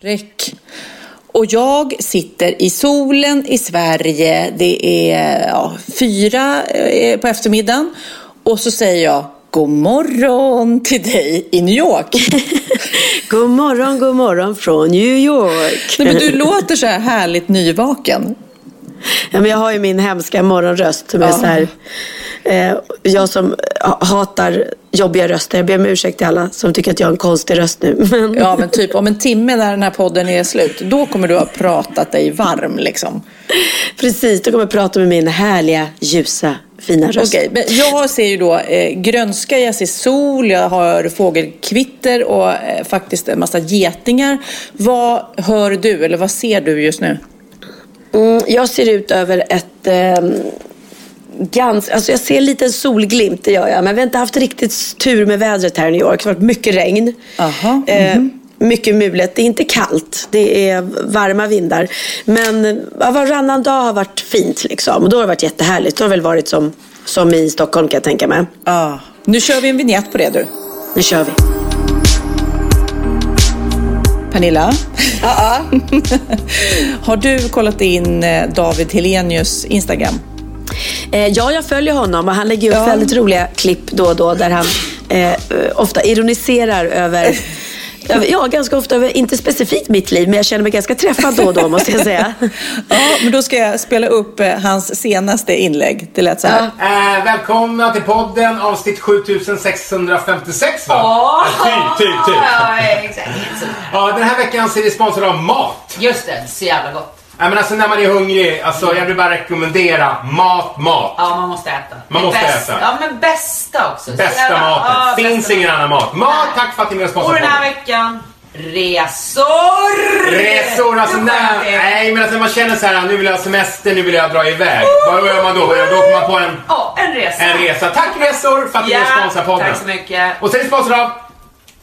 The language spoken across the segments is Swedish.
Räck. Och jag sitter i solen i Sverige. Det är ja, fyra eh, på eftermiddagen. Och så säger jag god morgon till dig i New York. god morgon, god morgon från New York. Nej, men du låter så här härligt nyvaken. Ja, men jag har ju min hemska morgonröst som är så här. Eh, jag som hatar jobbiga röster. Jag ber om ursäkt till alla som tycker att jag har en konstig röst nu. Men... Ja, men typ om en timme när den här podden är slut, då kommer du ha pratat dig varm liksom. Precis, då kommer jag prata med min härliga, ljusa, fina röst. Okej, men jag ser ju då eh, grönska, jag ser sol, jag hör fågelkvitter och eh, faktiskt en massa getingar. Vad hör du eller vad ser du just nu? Mm, jag ser ut över ett eh, Gans, alltså jag ser en liten solglimt, det gör jag. Men vi har inte haft riktigt tur med vädret här i New York. Det har varit mycket regn. Aha, eh, mycket mulet. Det är inte kallt. Det är varma vindar. Men varannan dag har varit fint liksom. Och då har det varit jättehärligt. Det har väl varit som, som i Stockholm kan jag tänka mig. Ah. Nu kör vi en vignett på det du. Nu kör vi. Pernilla? Ja. har du kollat in eh, David Helenius Instagram? Eh, ja, jag följer honom och han lägger upp ja. väldigt roliga klipp då och då där han eh, ofta ironiserar över Ja, ganska ofta över, inte specifikt mitt liv, men jag känner mig ganska träffad då och då måste jag säga. ja, men då ska jag spela upp eh, hans senaste inlägg. Det lät så här. Ja. Eh, välkomna till podden, avsnitt 7656 va? Ja, typ, typ, typ. Ja, exakt. ja, den här veckan så är vi sponsrade av mat. Just det, så jävla gott. Nej men alltså när man är hungrig, alltså jag vill bara rekommendera mat, mat. Ja, man måste äta. Man måste bästa. äta. Ja, men bästa också. Bästa jävla, maten. Ja, Finns bästa ingen annan mat. Mat, Nej. tack för att ni är sponsrade. Och den här veckan, resor! Resor, alltså när, nej men alltså när man känner så här, nu vill jag ha semester, nu vill jag dra iväg. Oh! Vad gör man då? Då åker man på en... Ja, oh, en resa. En resa. Tack Resor för att ni är sponsrar podden. Tack så mycket. Och så är sponsrad av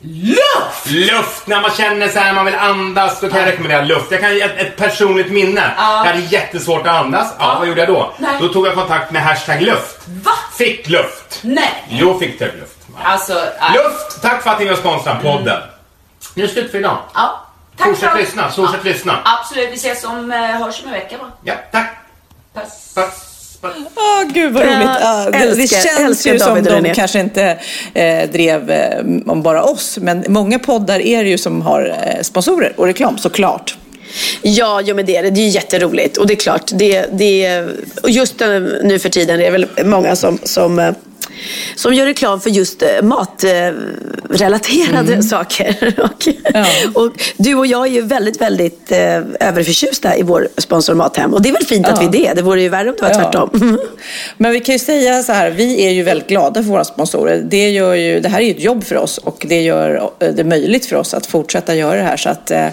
Luft! Luft! När man känner så här, man vill andas, då kan jag rekommendera luft. Jag kan ge ett, ett personligt minne. Ja. Jag hade jättesvårt att andas. Ja, ja. vad gjorde jag då? Nej. Då tog jag kontakt med hashtag luft. Va? Fick luft. Nej. Jo, fick typ luft. Alltså, äh. Luft! Tack för att ni var sponsrad podden. Mm. Nu är det slut för idag. Ja. Tack fortsätt för lyssna, fortsätt lyssna. Absolut, vi ses om, uh, hörs om en vecka va? Ja, tack. Puss. Puss. Åh, oh, gud vad roligt. Ja, det, älskar, det känns ju som de kanske inte eh, drev eh, om bara oss, men många poddar är det ju som har eh, sponsorer och reklam såklart. Ja, jo, men det är det. Det är jätteroligt. Och det är klart, det, det, just nu för tiden är det väl många som, som som gör reklam för just eh, matrelaterade mm. saker. och, ja. och, du och jag är ju väldigt, väldigt eh, överförtjusta i vår sponsor Mathem. Och det är väl fint ja. att vi är det. Det vore ju värre om det var ja. tvärtom. Men vi kan ju säga så här, vi är ju väldigt glada för våra sponsorer. Det, gör ju, det här är ju ett jobb för oss och det gör det möjligt för oss att fortsätta göra det här. Så att eh,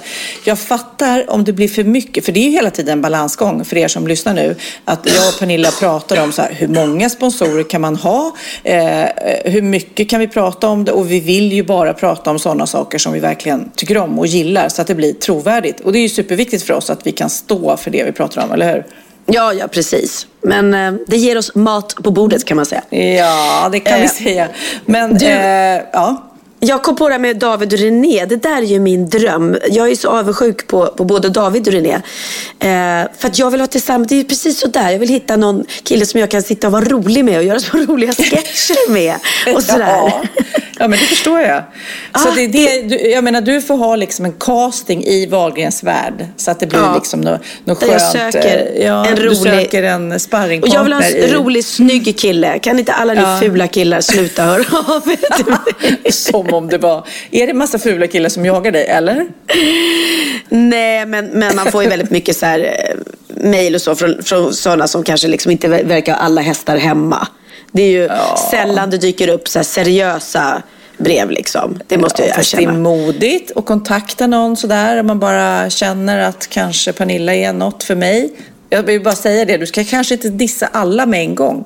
jag fattar om det blir för mycket, för det är ju hela tiden en balansgång för er som lyssnar nu. Att jag och Pernilla pratar om så här, hur många sponsorer kan man ha? Eh, hur mycket kan vi prata om det? Och vi vill ju bara prata om sådana saker som vi verkligen tycker om och gillar så att det blir trovärdigt. Och det är ju superviktigt för oss att vi kan stå för det vi pratar om, eller hur? Ja, ja precis. Men eh, det ger oss mat på bordet kan man säga. Ja, det kan eh, vi säga. Men, du, eh, ja. Jag kom på det här med David och René. Det där är ju min dröm. Jag är så avundsjuk på, på både David och René. Eh, för att jag vill ha tillsammans, det är precis så där. Jag vill hitta någon kille som jag kan sitta och vara rolig med och göra så roliga sketcher med. Och sådär. Ja. Ja, men det förstår jag. Så Ah, det, det, du, jag menar, du får ha liksom en casting i Wahlgrens värld så att det blir Ja. liksom något, något skönt. jag söker eh, ja, en Du rolig- söker en Och sparringpartner. jag vill ha en i- rolig, snygg kille. Kan inte alla ni Ja. fula killar sluta höra av er? Som om det var... Är det massa fula killar som jagar dig, eller? Nej, men, men man får ju väldigt mycket så här, eh, mejl och så från, från sådana som kanske liksom inte ver- verkar ha alla hästar hemma. Det är ju sällan det dyker upp så seriösa brev liksom. Det måste jag Ja, fast det är erkänna. modigt att kontakta någon sådär om man bara känner att kanske Pernilla är något för mig. Jag vill bara säga det, du ska kanske inte dissa alla med en gång.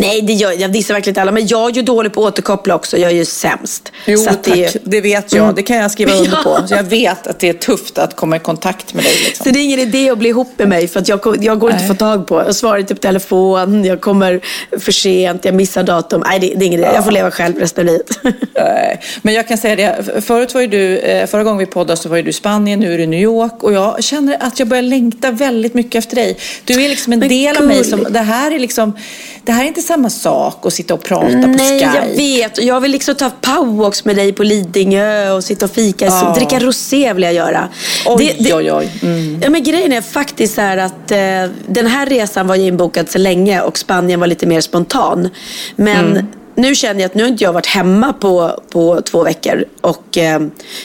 Nej, det gör, jag dissar verkligen inte alla. Men jag är ju dålig på att återkoppla också. Jag är ju sämst. Jo Så att tack, det, det, vet jag. Mm. Det kan jag skriva under Ja. på. Så jag vet att det är tufft att komma i kontakt med dig. Liksom. Så det är ingen idé att bli ihop med mig för att jag, jag går inte att få tag på. Jag svarar inte på telefon, jag kommer för sent, jag missar datum. Nej, det, det är ingen idé. Jag får leva själv resten av livet. Nej, Men jag kan säga det, förut var ju du, eh, förra gången vi poddade så var ju du i Spanien, nu är du i New York och jag känner att jag börjar längta väldigt mycket efter dig. Du är liksom en Men del av mig som, det här är liksom, det här är inte samma sak att sitta och prata på Nej, Skype. jag vet. Jag vill liksom ta powerwalks med dig på Lidingö och sitta och fika. Ja. Dricka rosé vill jag göra. Oj, oj, oj. Mm. Ja, men grejen är faktiskt så här att eh, den här resan var ju inbokad så länge och Spanien var lite mer spontan. Men Mm. Nu känner jag att nu har inte jag varit hemma på, på två veckor. Och eh,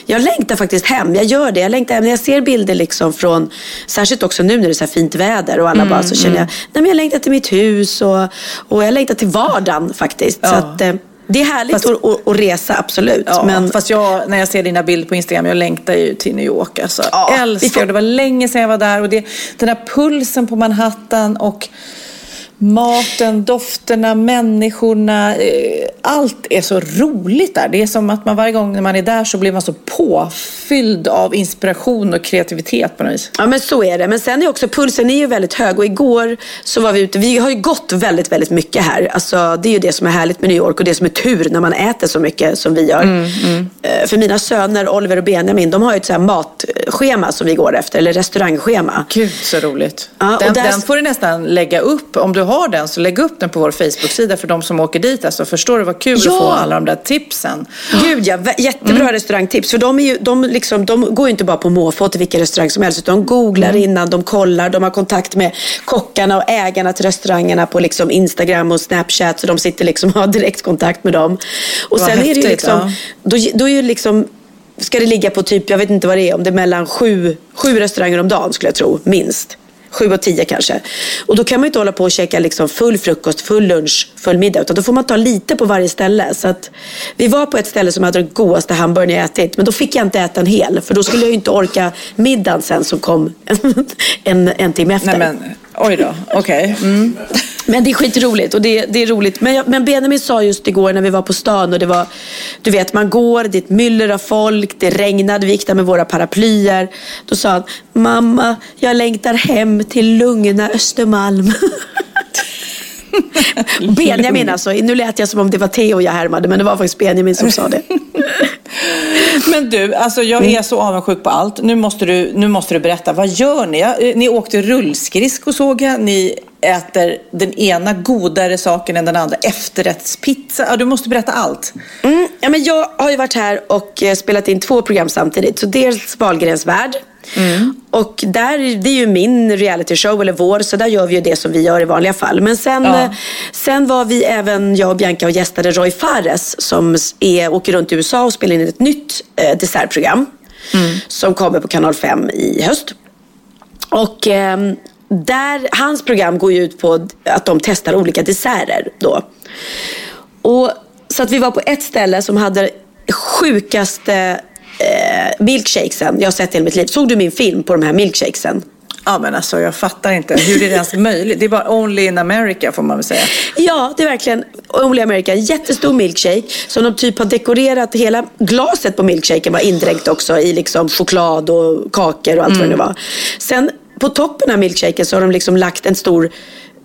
jag längtar faktiskt hem. Jag gör det. Jag längtar hem. När jag ser bilder liksom från, särskilt också nu när det är så här fint väder och alla Mm, bara så känner jag, nej men jag längtar till mitt hus och, och jag längtar till vardagen faktiskt. Så Ja. att, eh, det är härligt Fast- att, att, resa, absolut. Ja, men fast jag, när jag ser dina bilder på Instagram, jag längtar ju till New York. Alltså. Ja, älskar får- det. var länge sedan jag var där. Och det, den här pulsen på Manhattan och maten, dofterna, människorna. Eh, allt är så roligt där. Det är som att man varje gång när man är där så blir man så påfylld av inspiration och kreativitet på något vis. Ja men så är det. Men sen är också pulsen är ju väldigt hög och igår så var vi ute. Vi har ju gått väldigt, väldigt mycket här. Alltså det är ju det som är härligt med New York och det som är tur när man äter så mycket som vi gör. Eh, För mina söner Oliver och Benjamin de har ju ett så här matschema som vi går efter. Eller restaurangschema. Gud så roligt. Ja, och den, där- den får du nästan lägga upp. Om du har den så lägg upp den på vår Facebook-sida för de som åker dit. Alltså, förstår du vad kul Ja. att få alla de där tipsen? Gud ja, jättebra restaurangtips. För de, är ju, de, liksom, de går ju inte bara på måfå till vilken restaurang som helst. Utan de googlar innan, de kollar, de har kontakt med kockarna och ägarna till restaurangerna på liksom Instagram och Snapchat. Så de sitter liksom och har direktkontakt med dem. Och Vad sen är det ju häftigt, liksom, ja. då, då är ju liksom ska det ligga på typ, jag vet inte vad det är, om det är mellan sju, sju restauranger om dagen skulle jag tro, minst. Sju och tio kanske. Och då kan man inte hålla på och käka liksom full frukost, full lunch, full middag. Utan då får man ta lite på varje ställe. Så att vi var på ett ställe som hade den godaste hamburgaren jag ätit. Men då fick jag inte äta en hel. För då skulle jag ju inte orka middagen sen som kom en, en, en timme efter. Nej men, oj då. Okej. Mm. Men det är skitroligt och det, det är roligt. Men, jag, men Benjamin sa just igår när vi var på stan och det var, du vet man går, det är ett myller av folk, det regnade, vi gick där med våra paraplyer. Då sa han, mamma jag längtar hem till lugna Östermalm. Benjamin alltså, nu lät jag som om det var Theo jag härmade men det var faktiskt Benjamin som sa det. Men du, alltså jag är så avundsjuk på allt. Nu måste du, nu måste du berätta. Vad gör ni? Eh, Ni åkte rullskridsko såg jag. Ni äter den ena godare saken än den andra. Efterrättspizza. Ja, du måste berätta allt. Mm, ja, men jag har ju varit här och eh, spelat in två program samtidigt. Så dels Wahlgrens värld. Och där, det är ju min reality show, eller vår, så där gör vi ju det som vi gör i vanliga fall. Men sen, Ja. eh, sen var vi även, jag och Bianca, och gästade Roy Fares som är, åker runt i USA och spelar in ett nytt eh, dessertprogram. Som kommer på kanal 5 i höst. Och ehm, där, hans program går ju ut på att de testar olika desserter då. Och, så att vi var på ett ställe som hade sjukaste eh, milkshakesen jag har sett i hela mitt liv. Såg du min film på de här milkshakesen? Ja, men alltså jag fattar inte. Hur är det ens möjligt? Det är bara only in America får man väl säga. Ja, det är verkligen Only America. En jättestor milkshake som de typ har dekorerat. Hela glaset på milkshaken var indränkt också i liksom choklad och kakor och allt vad det nu var. Sen på toppen av milkshaken så har de liksom lagt en stor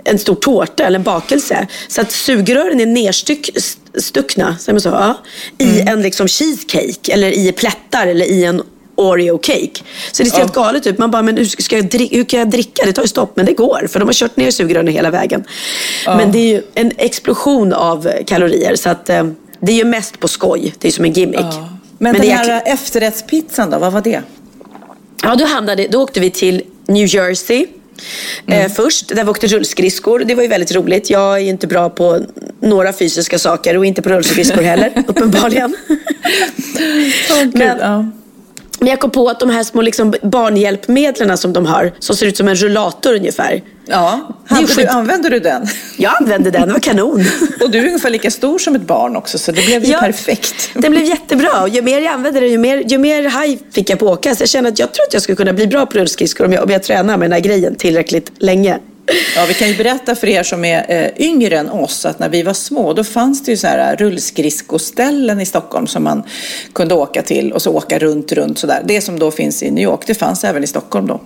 en stor tårta eller en bakelse. Så att sugrören är nerstuckna säger man så, ja, i en liksom cheesecake eller i plättar eller i en Oreo cake. Så det ser helt galet ut. Man bara, men hur, ska jag dricka, hur kan jag dricka? Det tar ju stopp. Men det går, för de har kört ner sugrören hela vägen. Men det är ju en explosion av kalorier. Så att, eh, det är ju mest på skoj. Det är som en gimmick. Men, det den är här jäkla- efterrättspizzan då, vad var det? Ja, då, hamnade, då åkte vi till New Jersey. Mm. Eh, först, där vi åkte rullskridskor. Det var ju väldigt roligt. Jag är ju inte bra på några fysiska saker och inte på rullskridskor heller, uppenbarligen. men, ja. Men jag kom på att de här små liksom, barnhjälpmedlen som de har, som ser ut som en rullator ungefär. Ja, hade du, använde du den? Jag använde den, det var kanon. Och du är ungefär lika stor som ett barn också, så det blev ju Ja, perfekt. Det blev jättebra. Och ju mer jag använde det, ju mer, ju mer haj fick jag på åka. Så jag kände att jag tror att jag skulle kunna bli bra på rullskridskor om jag, om jag tränar med den här grejen tillräckligt länge. Ja, vi kan ju berätta för er som är eh, yngre än oss att när vi var små då fanns det ju så här rullskridskoställen i Stockholm som man kunde åka till och så åka runt, runt sådär. Det som då finns i New York, det fanns även i Stockholm då.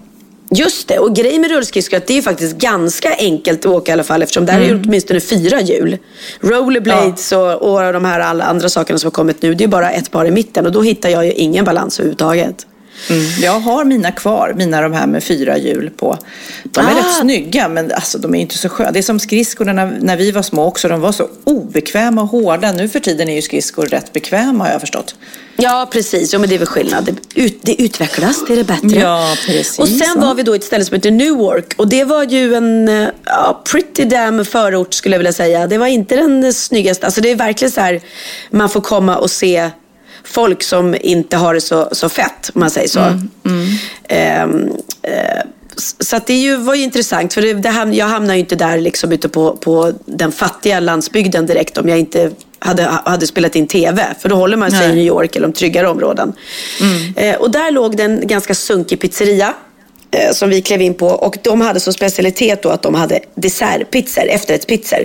Just det, och grejen med rullskridskor är att det är faktiskt ganska enkelt att åka i alla fall eftersom där är ju åtminstone fyra hjul. Rollerblades och, och de här alla andra sakerna som har kommit nu, det är bara ett par i mitten och då hittar jag ju ingen balans överhuvudtaget. Mm. Jag har mina kvar, mina de här med fyra hjul på. De är Ah. rätt snygga men alltså, de är inte så sköna. Det är som skridskorna när, när vi var små också, de var så obekväma och hårda. Nu för tiden är ju skridskor rätt bekväma har jag förstått. Ja, precis. Ja, men det är väl skillnad. Det, ut, det utvecklas, det är det bättre. Ja, precis. Och sen var vi då i ett ställe som heter Newark. Och det var ju en eh, ja, pretty damn förort skulle jag vilja säga. Det var inte den snyggaste. Alltså det är verkligen så här, man får komma och se folk som inte har det så, så fett, om man säger så. Mm, Ehm, eh, s- så det ju, var ju intressant, för det, det, ham- jag hamnar ju inte där liksom ute på, på den fattiga landsbygden direkt om jag inte hade, hade spelat in TV. För då håller man sig Nej. i New York eller de tryggare områden. Eh, och där låg det en ganska sunkig pizzeria eh, som vi klev in på. Och de hade som specialitet då att de hade dessertpizzor, efterrättspizzor.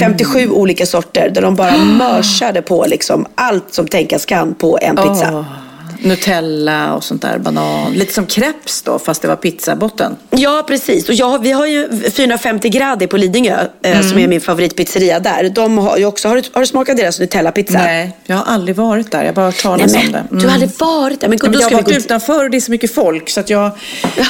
57 olika sorter där de bara mörsade på liksom allt som tänkas kan på en pizza. Åh, Nutella och sånt där, banan. Lite som crepes då, fast det var pizzabotten. Ja, precis. Och jag, vi har ju 450 grader på Lidingö, eh, som är min favoritpizzeria där. De har ju också, har, du, har du smakat deras Nutella-pizza? Nej, jag har aldrig varit där. Jag har bara hört talas Nej, om det. men, Du har aldrig varit där? Men, då men jag har vi gå varit utanför och det är så mycket folk så att jag,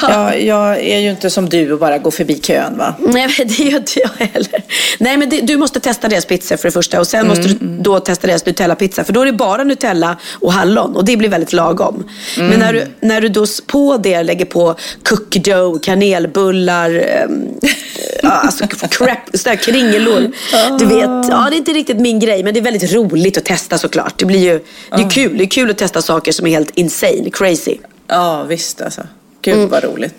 Ja. jag, jag är ju inte som du och bara går förbi kön va? Nej, men det gör inte jag heller. Nej, men det, du måste testa deras pizza för det första. Och sen måste du då testa deras Nutella-pizza. För då är det bara Nutella och hallon. Och det blir väldigt lagom. Men när du, när du då på det lägger på cookie dough, kanelbullar, ja, alltså crap, sådär kringelor. Du vet, ja det är inte riktigt min grej. Men det är väldigt roligt att testa såklart. Det blir ju, det är kul. Det är kul att testa saker som är helt insane, crazy. Ja, visst alltså. Gud Mm. vad roligt.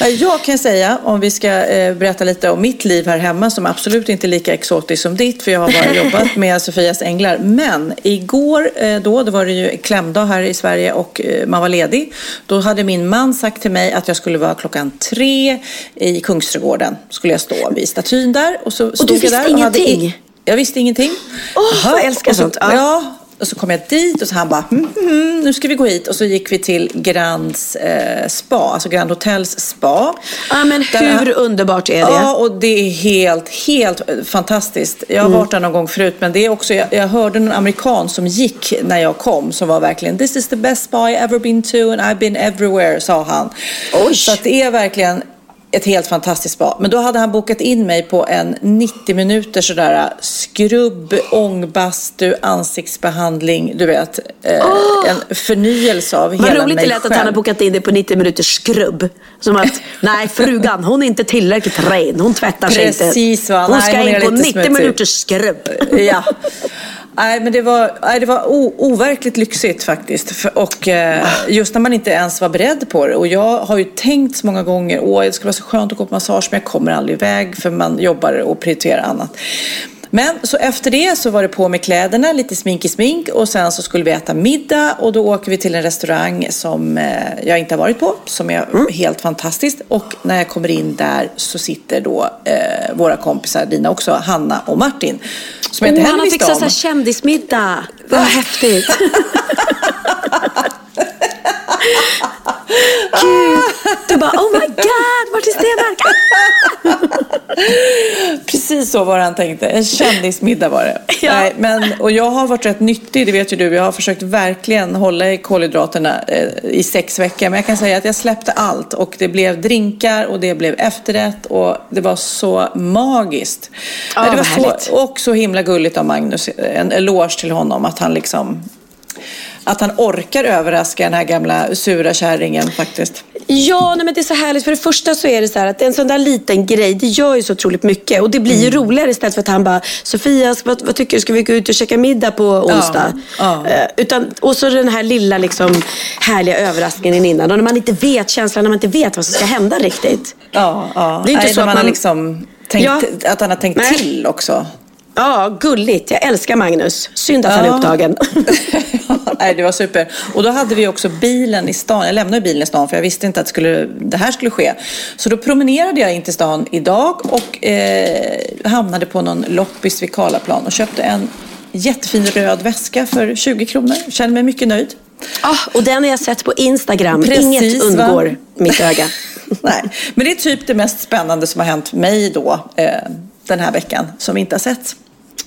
Ja, Jag kan säga, om vi ska eh, berätta lite om mitt liv här hemma som absolut inte är lika exotiskt som ditt, för jag har bara jobbat med Sofias Änglar. Men igår eh, då, då var det ju klämdag här i Sverige och eh, man var ledig. Då hade min man sagt till mig att jag skulle vara klockan tre i Kungsträdgården. Skulle jag stå vid statyn där. Och, så stod du jag visste där och hade ingenting? i- Jag visste ingenting. Åh, vad jag älskar och så, sånt. Ja. Och så kom jag dit och så han bara, mm, mm, nu ska vi gå hit. Och så gick vi till Grands eh, spa, alltså Grand Hotels spa. Ja, men hur underbart är det? Ja, och det är helt, helt eh, fantastiskt. Jag har Mm. varit där någon gång förut, men det är också, jag, jag hörde en amerikan som gick när jag kom, som var verkligen, this is the best spa I ever been to and I've been everywhere, sa han. Oj. Så det är verkligen ett helt fantastiskt spa. Men då hade han bokat in mig på en 90 minuter sådär skrubb, ångbastu, ansiktsbehandling, du vet. Eh, En förnyelse av Vad hela roligt mig det lät att han har själv. bokat in det på 90 minuters skrubb. Som att, nej frugan hon är inte tillräckligt ren, hon tvättar sig inte. Precis, va? Hon Nej, ska hon in på lite 90 smutsig. minuters skrubb. Ja. Nej, men det var, nej, det var o, overkligt lyxigt faktiskt. Och eh, just när man inte ens var beredd på det. Och jag har ju tänkt så många gånger, åh det skulle vara så skönt att gå på massage, men jag kommer aldrig iväg för man jobbar och prioriterar annat. Men så efter det så var det på med kläderna, lite smink i smink och sen så skulle vi äta middag och då åker vi till en restaurang som eh, jag inte har varit på, som är helt fantastiskt. Och när jag kommer in där så sitter då eh, våra kompisar, dina också, Hanna och Martin. Som jag inte Oh, heller visste om. här kändismiddag. Vad häftigt. Gud. Du bara, oh my god, Martin Stenmarck. Precis så var det han tänkte. En kändismiddag var det. Ja. Nej, men, och jag har varit rätt nyttig, det vet ju du. Jag har försökt verkligen hålla i kolhydraterna eh, i sex veckor. Men jag kan säga att jag släppte allt och det blev drinkar och det blev efterrätt och det var så magiskt. Nej, det var så, och så himla gulligt av Magnus. En eloge till honom att han liksom att han orkar överraska den här gamla sura kärringen faktiskt. Ja, nej, men det är så härligt. För det första så är det så här att en sån där liten grej, det gör ju så otroligt mycket. Och det blir ju Mm. roligare istället för att han bara, Sofia, vad, vad tycker du? Ska vi gå ut och käka middag på onsdag? ja. Eh, utan, och så den här lilla liksom, härliga överraskningen innan. Och när man inte vet, känslan när man inte vet vad som ska hända riktigt. Ja, ja. Det är inte Nej, så att man- liksom tänkt, Ja. att han har tänkt Nej. till också. Ja, gulligt. Jag älskar Magnus. Synd att han är Ja. upptagen. Nej, det var super. Och då hade vi också bilen i stan. Jag lämnade bilen i stan för jag visste inte att skulle, det här skulle ske. Så då promenerade jag in till stan idag och eh, hamnade på någon loppis vid Karlaplan och köpte en jättefin röd väska för 20 kronor. Känner mig mycket nöjd. Ah, och den har jag sett på Instagram. Precis, Inget va? undgår mitt öga. Nej, men det är typ det mest spännande som har hänt mig då eh, den här veckan som vi inte har sett.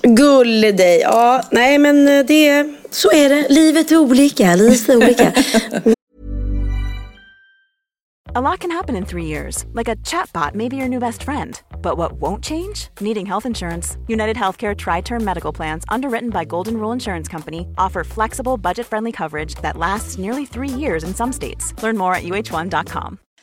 Gullig dig. Ja, nej men eh, det, så är det. Livet är olika. Livet är olika. A lot can happen in three years, like a chatbot may be your new best friend. But what won't change? Needing health insurance. United Healthcare Tri Term Medical Plans, underwritten by Golden Rule Insurance Company, offer flexible, budget friendly coverage that lasts nearly three years in some states. Learn more at uh1.com.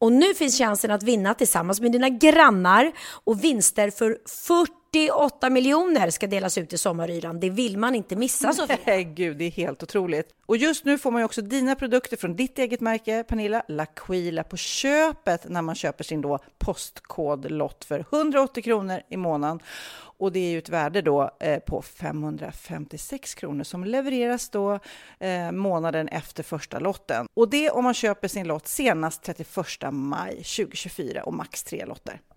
Och nu finns chansen att vinna tillsammans med dina grannar och vinster för 48 miljoner ska delas ut i sommaryran. Det vill man inte missa Sofia. Nej, gud, det är helt otroligt. Och just nu får man ju också dina produkter från ditt eget märke, Pernilla, L'Aquila, på köpet när man köper sin då postkodlott för 180 kronor i månaden. Och det är ju ett värde då eh, på 556 kronor som levereras då eh, månaden efter första lotten. Och det om man köper sin lott senast 31 maj 2024 och max tre lotter.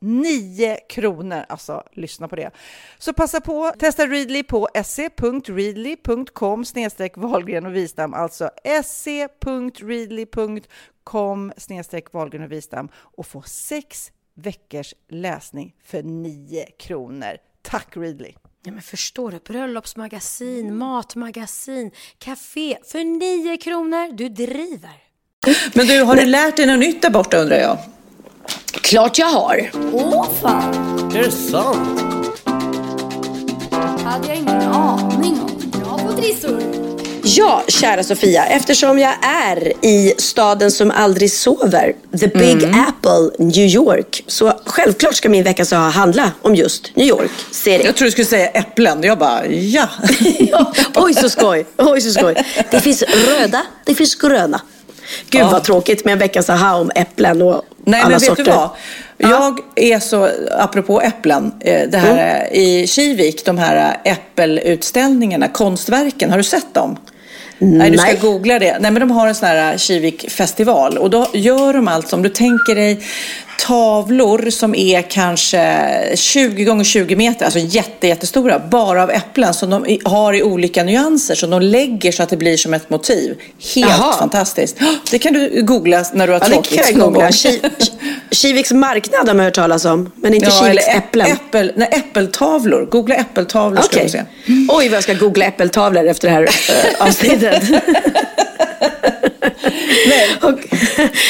9 kronor. Alltså, lyssna på det. Så passa på, testa Readly på se.readly.com snedstreck Wahlgren och Wistam, alltså se.readly.com snedstreck Wahlgren och Wistam och få sex veckors läsning för 9 kronor. Tack Readly! Ja, men förstår du? Bröllopsmagasin, matmagasin, café för 9 kronor. Du driver. Men du, har du lärt dig något nytt där borta undrar jag? Klart jag har. Åh fan! Är det sant? hade jag ingen aning om. Bra på trissor. Ja, kära Sofia, eftersom jag är i staden som aldrig sover, the big Mm. apple, New York, så självklart ska min vecka så handla om just New York. Serie. Jag tror du skulle säga äpplen. Jag bara, ja. ja, oj så skoj, oj så skoj. Det finns röda, det finns gröna. Gud Ja. vad tråkigt med en veckas aha om äpplen och Nej, alla men vet sorter. du vad? Jag är så, apropå äpplen, eh, det här Mm. eh, i Kivik, de här eh, äppelutställningarna, konstverken, har du sett dem? Nej, du ska Nej. googla det. Nej, men de har en sån här Kivik-festival och då gör de alltså, om du tänker dig tavlor som är kanske 20 gånger 20 meter, alltså jätte, jättestora, bara av äpplen som de har i olika nyanser, som de lägger så att det blir som ett motiv. Helt Jaha. fantastiskt. Det kan du googla när du har Ja, det tråkigt kan jag googla. Kiviks marknad har man hört talas om, men inte Ja, Kiviks äpplen. Äppel, nej, äppeltavlor. Googla äppeltavlor ska Okej. du se. Oj, vad jag ska googla äppeltavlor efter det här äh, avsnittet. Okej,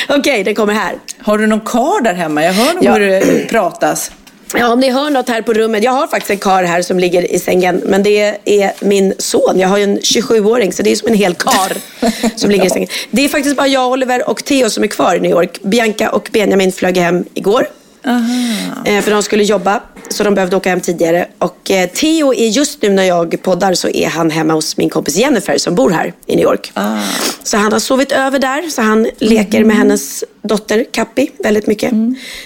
Okej, det kommer här. Har du någon kar där hemma? Jag hör nog Ja. hur det pratas. Ja, om ni hör något här på rummet. Jag har faktiskt en kar här som ligger i sängen. Men det är min son. Jag har ju en 27-åring så det är som en hel kar som ligger i sängen. Det är faktiskt bara jag, Oliver och Theo som är kvar i New York. Bianca och Benjamin flög hem igår. Eh, För de skulle jobba, så de behövde åka hem tidigare. Och eh, Theo är just nu när jag poddar så är han hemma hos min kompis Jennifer som bor här i New York. Så han har sovit över där, så han leker med hennes dotter Kappi väldigt mycket.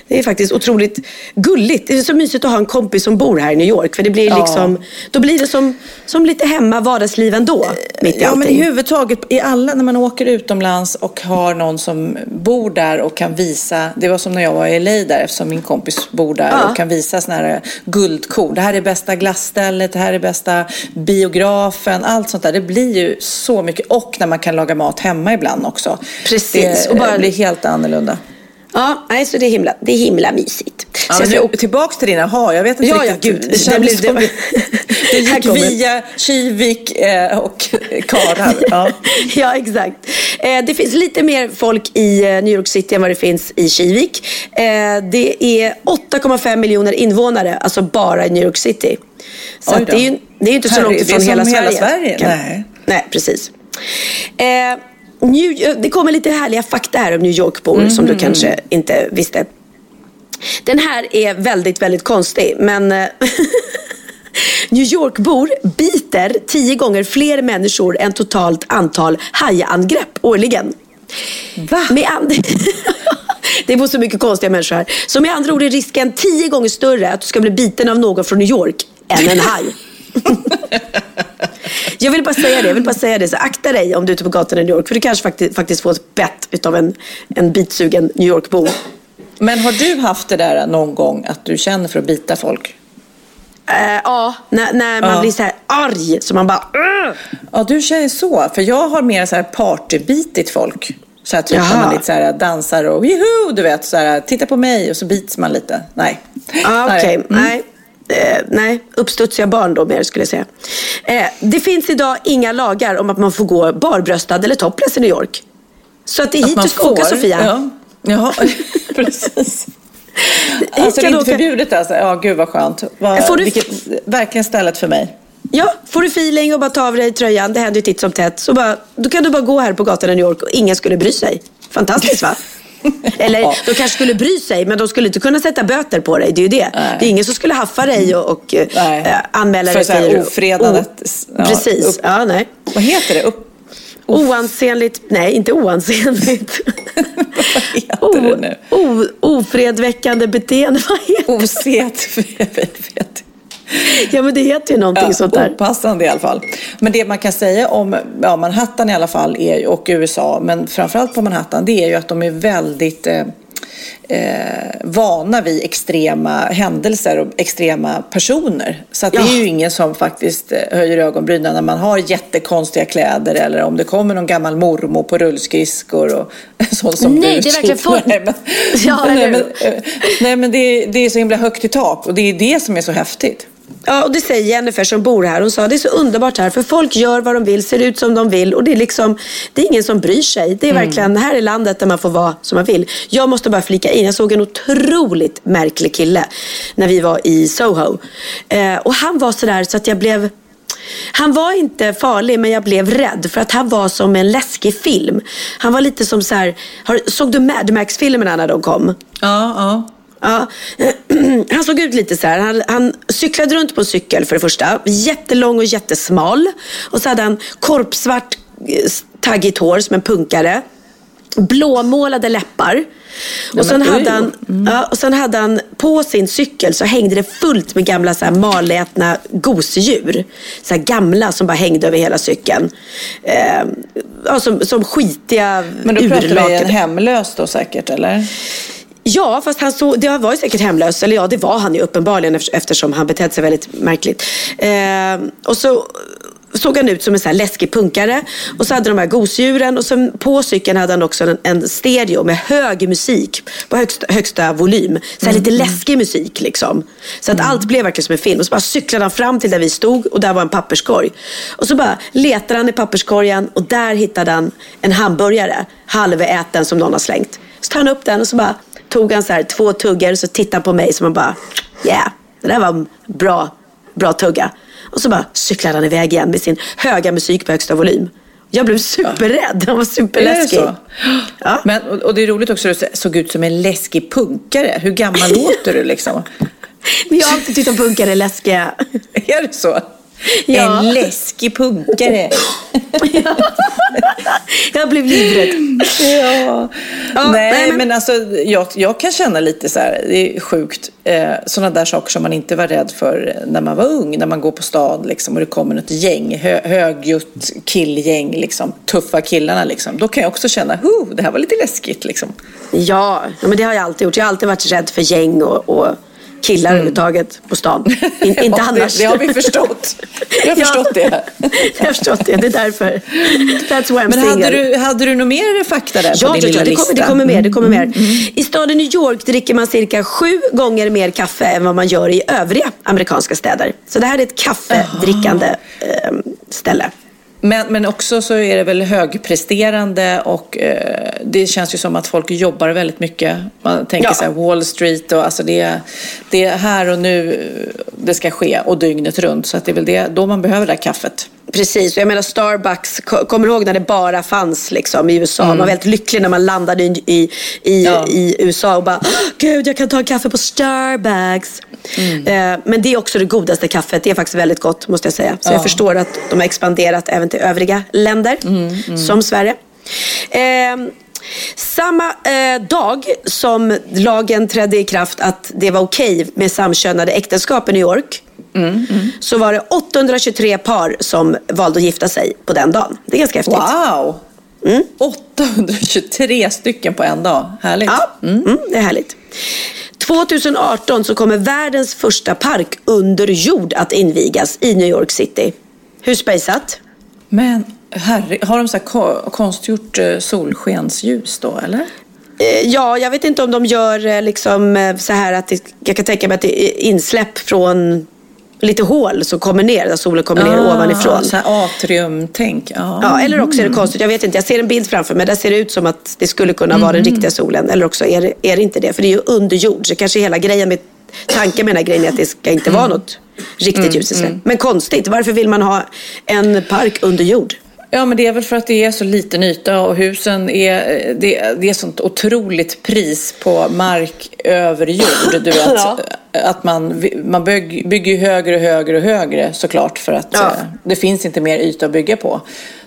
Det är faktiskt otroligt gulligt. Det är så mysigt att ha en kompis som bor här i New York. För det blir Ja. liksom, då blir det som, som lite hemma vardagsliv ändå. Mitt i Ja, men i allting. huvudtaget, i alla, när man åker utomlands och har någon som bor där och kan visa, det var som när jag var i LA där eftersom min kompis bor där Ja. och kan visa sådana här guldkorn. Det här är bästa glassstället, det här är bästa biografen, allt sånt där. Det blir ju så mycket. Och när man kan laga mat hemma ibland också. Precis, Det och bara- blir helt annorlunda. Ja, nej, så det är himla, det är himla mysigt. Ja, Så jag tillbaks till din aha, jag vet inte Ja, ja, riktigt. gud. Det Det blir- det- det Här gick via Kivik eh, och Karar. Ja. ja, exakt. Eh, det finns lite mer folk i eh, New York City än vad det finns i Kivik. Eh, det är 8,5 miljoner invånare, alltså bara i New York City. Så det, är ju, det är inte så Herre, långt det ifrån hela hela Sverige. Sverige. Kan- Nej. Nej, precis. New, det kommer lite härliga fakta här om New York-bor som Mhm. du kanske inte visste. Den här är väldigt, väldigt konstig, men eh, New York-bor biter tio gånger fler människor än totalt antal hajangrepp årligen. Va? Med and... det bor så mycket konstiga människor här. Så med andra ord är risken tio gånger större att du ska bli biten av någon från New York än en haj. Jag vill bara säga det, jag vill bara säga det. Så akta dig om du är ute på gatorna i New York. För du kanske faktiskt, faktiskt får ett bett utav en, en bitsugen New York-bo. Men har du haft det där någon gång att du känner för att bita folk? Eh, ja, när, när man Ja. blir så här arg så man bara... "Ugh!" Ja, du känner så. För jag har mer så här partybitigt folk. Så här typ när Jaha. man lite så här dansar och juhu, du vet, så här, titta på mig och så bits man lite. Nej. Ah, Okej, Nej. nej. Eh, nej, uppstudsiga barn då mer skulle jag säga. Eh, det finns idag inga lagar om att man får gå barbröstad eller topless i New York. Så att det är Att hit du ska åka får, Sofia. Ja, Jaha, precis. Alltså det är inte åka. förbjudet alltså? Ja, gud vad skönt. Vad, Får du- vilket, verkligen stället för mig. Ja, får du feeling och bara ta av dig tröjan, det händer ju titt som tätt, så bara, då kan du bara gå här på gatan i New York och ingen skulle bry sig. Fantastiskt va? Eller Ja. de kanske skulle bry sig, men de skulle inte kunna sätta böter på dig. Det är ju det. Det är ingen som skulle haffa dig och, och eh, anmäla För dig här ofredandet. Ja, Precis, upp- ja nej. Vad heter det? Upp, Oansenligt, nej inte oansenligt. heter det nu? O, ofredväckande beteende, vad heter Oset, jag vet Ja men det heter ju någonting Ja, sånt där. Opassande i alla fall. Men det man kan säga om ja, Manhattan i alla fall är, och USA, men framförallt på Manhattan, det är ju att de är väldigt eh, eh, vana vid extrema händelser och extrema personer. Så att det är ju ingen som faktiskt eh, höjer ögonbrynen när man har jättekonstiga kläder eller om det kommer någon gammal mormor på rullskridskor och sånt som Nej, du. det är verkligen folk- Nej, men, Ja, nej, men, eh, nej, men det, är- det är så himla högt i tak och det är det som är så häftigt. Ja, och det säger Jennifer som bor här. Hon sa det är så underbart här för folk gör vad de vill, ser ut som de vill och det är liksom, det är ingen som bryr sig. Det är Mm. verkligen, här är landet där man får vara som man vill. Jag måste bara flika in, jag såg en otroligt märklig kille när vi var i Soho. Eh, och han var sådär så att jag blev han var inte farlig men jag blev rädd för att han var som en läskig film. Han var lite som så här, såg du Mad Max-filmerna när de kom? Ja, ja. Ja, han såg ut lite så här. Han, han cyklade runt på en cykel för det första. Jättelång och jättesmal. Och så hade han korpsvart eh, taggigt hår som en punkare. Blåmålade läppar. Och sen, hade han, ja, och sen hade han på sin cykel så hängde det fullt med gamla så här malätna gosedjur. Så gamla som bara hängde över hela cykeln. Eh, ja, som, som skitiga Men då pratar vi urlakade- en hemlös då säkert, eller? Ja, fast han såg, det var ju säkert hemlös. Eller ja, det var han ju uppenbarligen eft- eftersom han betedde sig väldigt märkligt. Eh, och så såg han ut som en sån här läskig punkare. Och så hade de här gosedjuren. Och sen på cykeln hade han också en, en stereo med hög musik på högsta, högsta volym. Så här lite läskig musik liksom. Så att allt blev verkligen som en film. Och så bara cyklade han fram till där vi stod och där var en papperskorg. Och så bara letade han i papperskorgen och där hittade han en hamburgare. Halväten som någon har slängt. Så tar han upp den och så bara tog han så här två tuggor och så tittade han på mig som man bara, yeah, det där var en bra, bra tugga. Och så bara cyklade han iväg igen med sin höga musik på högsta volym. Jag blev superrädd, han var superläskig. Är det så? Men, och, det är roligt också att du såg ut som en läskig punkare. Hur gammal låter du liksom? Men jag har alltid tyckt om punkare är läskiga. Är det så? Ja. En läskig punkare. jag blev livrädd. Ja. Ja, nej, nej, men, men- alltså, jag, jag kan känna lite så här, det är sjukt, eh, sådana där saker som man inte var rädd för när man var ung, när man går på stan liksom, och det kommer ett gäng, hö, högljutt killgäng, liksom, tuffa killarna, liksom. då kan jag också känna, det här var lite läskigt. Liksom. Ja, ja, men det har jag alltid gjort. Jag har alltid varit rädd för gäng och, och killar överhuvudtaget på stan. In, inte Ja, det- annars. det har vi förstått. Vi har förstått det. jag har förstått det. Det är därför. That's why I'm Men hade single. du, hade du något mer fakta där Ja, på din ja, lilla ja det, lista? kommer, det kommer mer. Det kommer mer. Mm, I staden New York dricker man cirka sju gånger mer kaffe än vad man gör i övriga amerikanska städer. Så det här är ett kaffedrickande eh, ställe. Men, men också så är det väl högpresterande och eh, det känns ju som att folk jobbar väldigt mycket. Man tänker Ja. så här Wall Street och alltså det, det är här och nu det ska ske och dygnet runt. Så att det är väl det, då man behöver det här kaffet. Precis, jag menar Starbucks, ko- kommer du ihåg när det bara fanns liksom, i USA? Man var väldigt lycklig när man landade i, i, i, i USA och bara, "Åh, gud jag kan ta en kaffe på Starbucks. Eh, men det är också det godaste kaffet, det är faktiskt väldigt gott måste jag säga. Så Ja. jag förstår att de har expanderat även till övriga länder, som Sverige. Eh, samma eh, dag som lagen trädde i kraft att det var okej med samkönade äktenskap i New York så var det 823 par som valde att gifta sig på den dagen. Det är ganska häftigt. Wow! 823 stycken på en dag. Härligt. Ja, mm. det är härligt. 2018 så kommer världens första park under jord att invigas i New York City. Hur spejsat? Men herre, har de så här ko- konstgjort eh, solskensljus då eller? Eh, Ja, jag vet inte om de gör eh, liksom så här att det, jag kan tänka mig att det är insläpp från lite hål som kommer ner, där solen kommer ner ovanifrån. Ah, Så här atriumtänk. Ja. Ja, eller också är det konstigt. Jag vet inte. Jag ser en bild framför mig. Där ser det ut som att det skulle kunna vara den riktiga solen. Eller också är det, är det inte det. För det är ju under jord. Så kanske hela grejen med tanken med den här grejen är att det ska inte vara något riktigt ljusinsläpp. Men konstigt. Varför vill man ha en park under jord? Ja, men det är väl för att det är så liten yta och husen är, det, det är sånt otroligt pris på mark över jord. Du vet, Ja. att man, man bygg, bygger högre och högre och högre såklart för att Ja. eh, det finns inte mer yta att bygga på.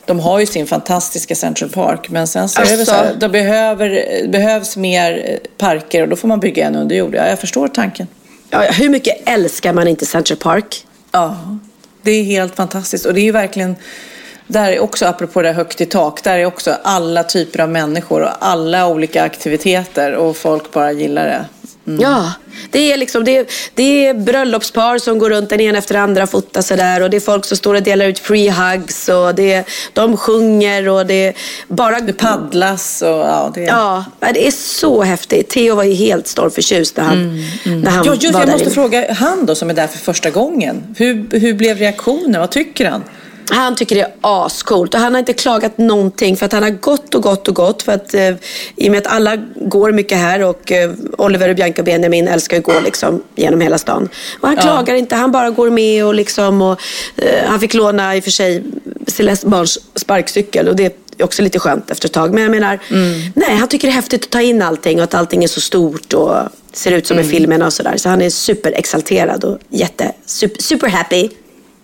De har ju sin fantastiska Central Park men sen så är det Alltså. så här, det behöver, behövs mer eh, parker och då får man bygga en under jord. Ja, jag förstår tanken. Ja, hur mycket älskar man inte Central Park? Ja, det är helt fantastiskt. Och det är ju verkligen, där är också, apropå det högt i tak, där är också alla typer av människor och alla olika aktiviteter och folk bara gillar det. Ja, det är, liksom, det, är, det är bröllopspar som går runt den ena efter den andra och fotar där. Och det är folk som står och delar ut free hugs. Och det är, de sjunger och det bara... Det paddlas och ja, det är... Ja, det är så häftigt. Theo var ju helt stormförtjust när han, när han Ja, just, var jag där måste inne. fråga han då som är där för första gången. Hur, hur blev reaktionen? Vad tycker han? Han tycker det är ascoolt och han har inte klagat någonting för att han har gått och gått och gått. För att, eh, I och med att alla går mycket här och eh, Oliver och Bianca och Benjamin älskar att gå liksom, genom hela stan. Och han Ja. klagar inte, han bara går med och liksom och, eh, han fick låna i och för sig Celeste barns sparkcykel och det är också lite skönt efter ett tag. Men jag menar, nej han tycker det är häftigt att ta in allting och att allting är så stort och ser ut som i filmerna och sådär. Så han är superexalterad och jätte, super, super happy.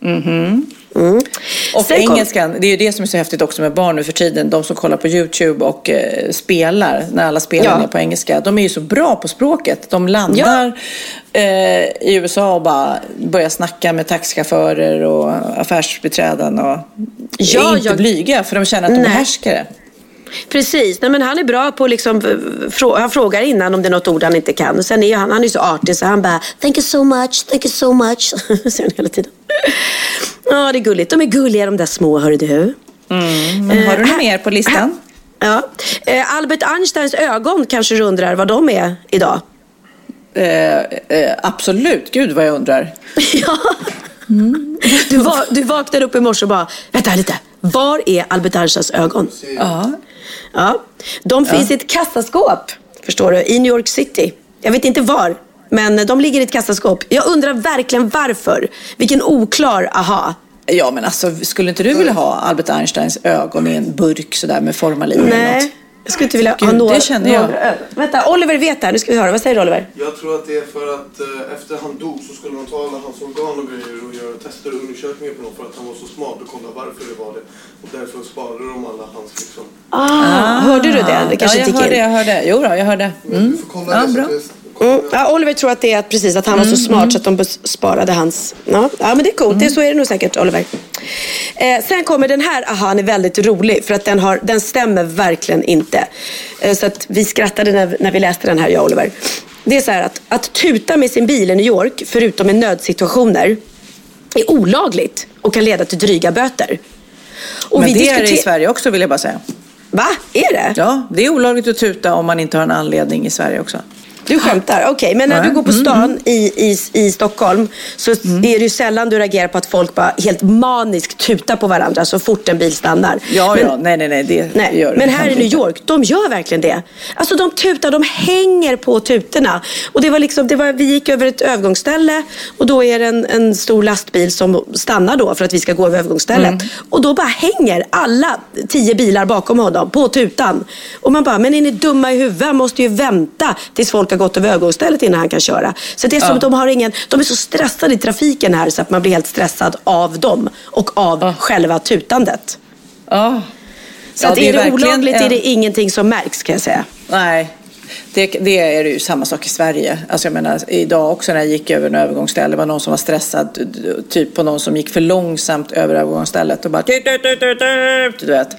Mm. Och Sen engelskan, det är ju det som är så häftigt också med barn nu för tiden. De som kollar på YouTube och eh, spelar, när alla spelar Ja. är på engelska. De är ju så bra på språket. De landar eh, i USA och bara börjar snacka med taxichaufförer och affärsbiträden. Och Ja, är inte jag- blyga för de känner att de behärskar det. Precis, Nej, men han är bra på liksom, frå- han frågar innan om det är något ord han inte kan. Och sen är han, han är så artig så han bara Thank you so much, thank you so much. Säger han hela tiden. Ja, det är gulligt. De är gulliga de där små, hör du. Mm, men har du Eh, något mer på listan? Ja. Eh, Albert Einsteins ögon kanske du undrar vad de är idag? Eh, eh, absolut, gud vad jag undrar. ja. Du, va, du vaknade upp i morse och bara, vänta lite, var är Albert Einsteins ögon? Ja. Ja. De finns i ett kassaskåp, förstår du, i New York City. Jag vet inte var, men de ligger i ett kassaskåp. Jag undrar verkligen varför. Vilken oklar aha. Ja, men alltså skulle inte du vilja ha Albert Einsteins ögon i en burk sådär med formalin eller något? Jag skulle inte vilja ha Gud, några, det känner jag. några. Vänta, Oliver vet det här. Nu ska vi höra. Vad säger du, Oliver? Jag tror att det är för att eh, efter han dog så skulle de ta alla hans organ och grejer och göra tester och undersökningar på honom för att han var så smart och kolla varför det var det. Och därför sparade de alla hans liksom... Ah, hörde du det? Det kanske ja, jag hörde, in. jag hörde. Jo då, jag hörde. Mm. Kolla Ja, det Mm. Ja, Oliver tror att det är att, precis, att han var så smart så att de bes- sparade hans... Ja, ja men det är coolt. Det, så är det nog säkert, Oliver. Eh, sen kommer den här, han är väldigt rolig för att den, har, den stämmer verkligen inte. Eh, så att vi skrattade när, när vi läste den här, jag och Oliver. Det är så här att, att tuta med sin bil i New York, förutom i nödsituationer, är olagligt och kan leda till dryga böter. Och Men vi det är det i Sverige också vill jag bara säga. Va? Är det? Ja, det är olagligt att tuta om man inte har en anledning i Sverige också. Du skämtar? Okej, men när du går på stan i, i, i Stockholm så är det ju sällan du reagerar på att folk bara helt maniskt tutar på varandra så fort en bil stannar. Ja, men, ja, nej, nej, nej, det Nej, gör men här i New. York, de gör verkligen det. Alltså de tutar, de hänger på tutorna. Och det var liksom, det var, vi gick över ett övergångsställe och då är det en, en stor lastbil som stannar då för att vi ska gå över övergångsstället. Och då bara hänger alla tio bilar bakom honom på tutan. Och man bara, men är ni dumma i huvudet? Måste ju vänta tills folk har gått över övergångsstället innan han kan köra. Så det är som Ja. att de har ingen, de är så stressade i trafiken här så att man blir helt stressad av dem och av själva tutandet. Ja. Så Ja, att det är är det olagligt är det ingenting som märks kan jag säga. Nej. Det, det är ju samma sak i Sverige. Alltså jag menar, idag också när jag gick över en övergångsställe, var någon som var stressad, typ på någon som gick för långsamt över övergångsstället och bara tut, tut, tut, tut, tut, du vet.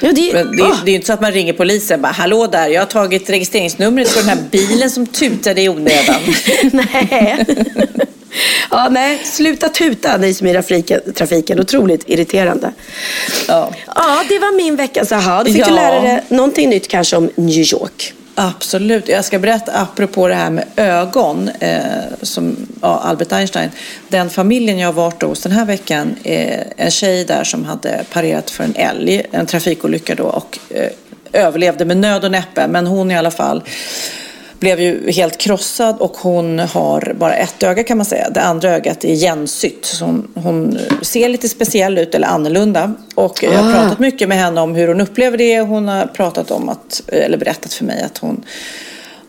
Ja, det, Men det, det är ju inte så att man ringer polisen och bara, hallå där, jag har tagit registreringsnumret på den här bilen som tutade i onödan. nej. Ja, nej, sluta tuta ni som är i trafiken. Otroligt irriterande. Ja. ja, det var min vecka. Så här, då fick du Ja. lära dig någonting nytt kanske om New York. Absolut. Jag ska berätta apropå det här med ögon, eh, som ja, Albert Einstein. Den familjen jag har varit hos den här veckan, eh, en tjej där som hade parerat för en älg, en trafikolycka då, och eh, överlevde med nöd och näppe. Men hon i alla fall blev ju helt krossad och hon har bara ett öga kan man säga. Det andra ögat är igensytt. Så hon, hon ser lite speciell ut eller annorlunda. Och jag har Ah. pratat mycket med henne om hur hon upplever det. Hon har pratat om att, eller berättat för mig att hon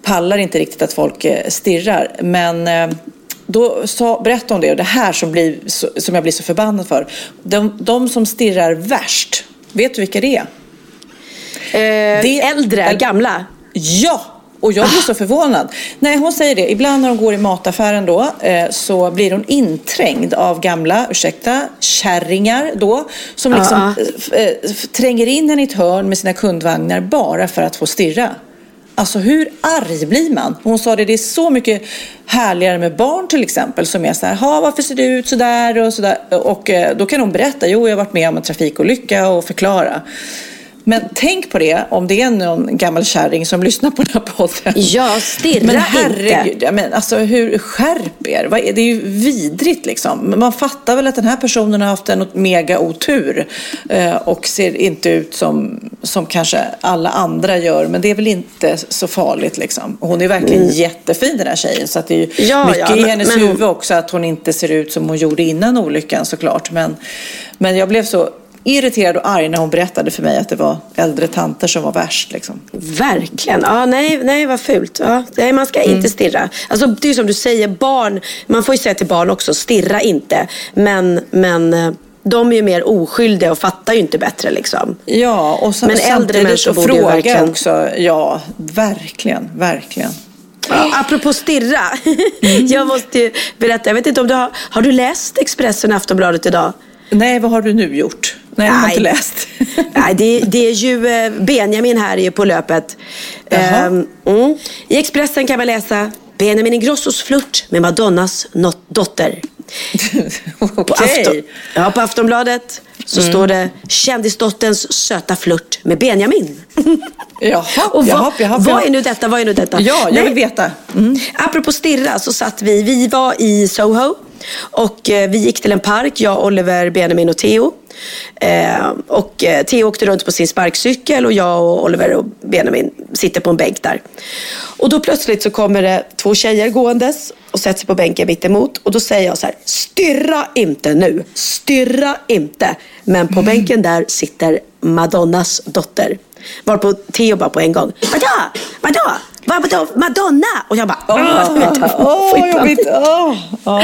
pallar inte riktigt att folk eh, stirrar. Men eh, då sa, berättade hon det och det här som, blir, som jag blir så förbannad för. De, de som stirrar värst, vet du vilka det är? Eh, äldre, gamla? Ja! Och jag blir så förvånad. Nej, hon säger det. Ibland när hon går i mataffären då eh, så blir hon inträngd av gamla, ursäkta, kärringar då. Som liksom Ja. eh, f- tränger in henne i ett hörn med sina kundvagnar bara för att få stirra. Alltså hur arg blir man? Hon sa det, det är så mycket härligare med barn till exempel som är så här, ha varför ser du ut så där och så där. Och eh, då kan hon berätta, jo jag har varit med om en trafikolycka och förklara. Men tänk på det om det är någon gammal kärring som lyssnar på den här podden. Ja, stirra men inte. herregud, ja, men alltså hur, skärp er. Det är ju vidrigt liksom. Man fattar väl att den här personen har haft en mega otur eh, och ser inte ut som, som kanske alla andra gör. Men det är väl inte så farligt liksom. Hon är verkligen Mm. jättefin den här tjejen. Så att det är ju Ja, mycket ja, i men- hennes men huvud också att hon inte ser ut som hon gjorde innan olyckan såklart. Men, men jag blev så irriterad och arg när hon berättade för mig att det var äldre tanter som var värst. Liksom. Verkligen. Ja, nej, nej, vad fult. Ja, nej, man ska Mm. inte stirra. Alltså, det är som du säger, barn, man får ju säga till barn också, stirra inte. Men, men eh, de är ju mer oskyldiga och fattar ju inte bättre liksom. Ja, och sam- Men äldre människor borde fråga verkligen- också. Ja, verkligen, verkligen. Ja, apropå stirra. Mm. jag måste ju berätta, jag vet inte om du har, har du läst Expressen och Aftonbladet idag? Nej, vad har du nu gjort? Nej, jag har Nej. inte läst. Nej, det, det är ju eh, Benjamin här är ju på löpet. Ehm, mm. I Expressen kan man läsa Benjamin Ingrossos flört med Madonnas dotter. På, Okej. Afton, ja, på Aftonbladet så Mm. står det kändisdotterns söta flört med Benjamin. Jaha, Och vad, jaha, jaha, vad är nu detta? Vad är nu detta? Ja, jag Nej. vill veta. Apropå stirra så satt vi, vi var i Soho och eh, vi gick till en park, jag, Oliver, Benjamin och Theo. Eh, och eh, Theo åkte runt på sin sparkcykel och jag och Oliver och Benjamin sitter på en bänk där. Och då plötsligt så kommer det två tjejer gåendes och sätter sig på bänken mitt emot och då säger jag så här, stirra inte nu, stirra inte. Men på bänken där sitter Madonnas dotter. Varpå Theo bara på en gång, vadå, vadå, vadå, Madonna? Och jag bara, Åh, vara jobbigt. Åh, ja.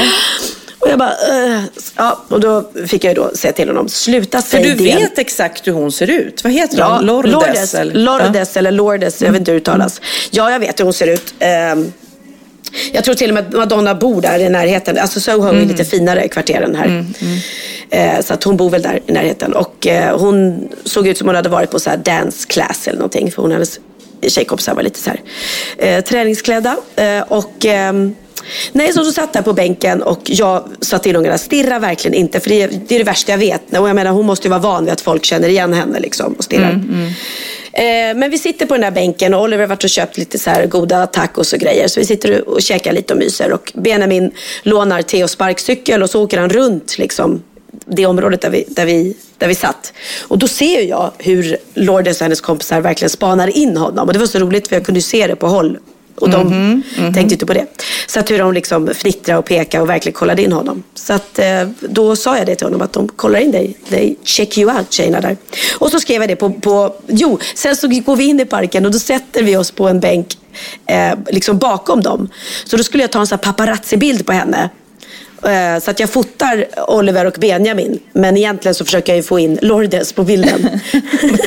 och jag bara, "Ugh." ja, och då fick jag ju då säga till honom, sluta För säga du det. vet exakt hur hon ser ut. Vad heter Ja, hon? Lourdes? Lourdes, eller? Lourdes eller Lourdes, jag vet inte hur det uttalas. Ja, jag vet hur hon ser ut. Ehm, jag tror till och med att Madonna bor där i närheten. Alltså Soho är lite finare kvarter än här. Eh, så att hon bor väl där i närheten. Och eh, hon såg ut som hon hade varit på så här dance class eller någonting. För hon hade tjejkompisar var lite så här eh, träningsklädda. Eh, och ehm, Nej, så du satt där på bänken och jag sa till ungarna, stirra verkligen inte. För det är, det är det värsta jag vet. Och jag menar, hon måste ju vara van vid att folk känner igen henne liksom, och stirrar. Eh, men vi sitter på den där bänken och Oliver har varit och köpt lite så här goda tacos och grejer. Så vi sitter och käkar lite och myser. Och Benjamin lånar Theos sparkcykel och så åker han runt liksom, det området där vi, där, vi, där vi satt. Och då ser jag hur Lourdes och hennes kompisar verkligen spanar in honom. Och det var så roligt för jag kunde se det på håll. Och de Mhm, tänkte inte på det. Så att hur de liksom fnittrade och pekade och verkligen kollade in honom. Så att eh, då sa jag det till honom att de kollar in dig. They check you out tjejerna där. Och så skrev jag det på, på jo, sen så går vi in i parken och då sätter vi oss på en bänk eh, liksom bakom dem. Så då skulle jag ta en paparazzi-bild på henne. Eh, Så att jag fotar Oliver och Benjamin. Men egentligen så försöker jag ju få in Lourdes på bilden.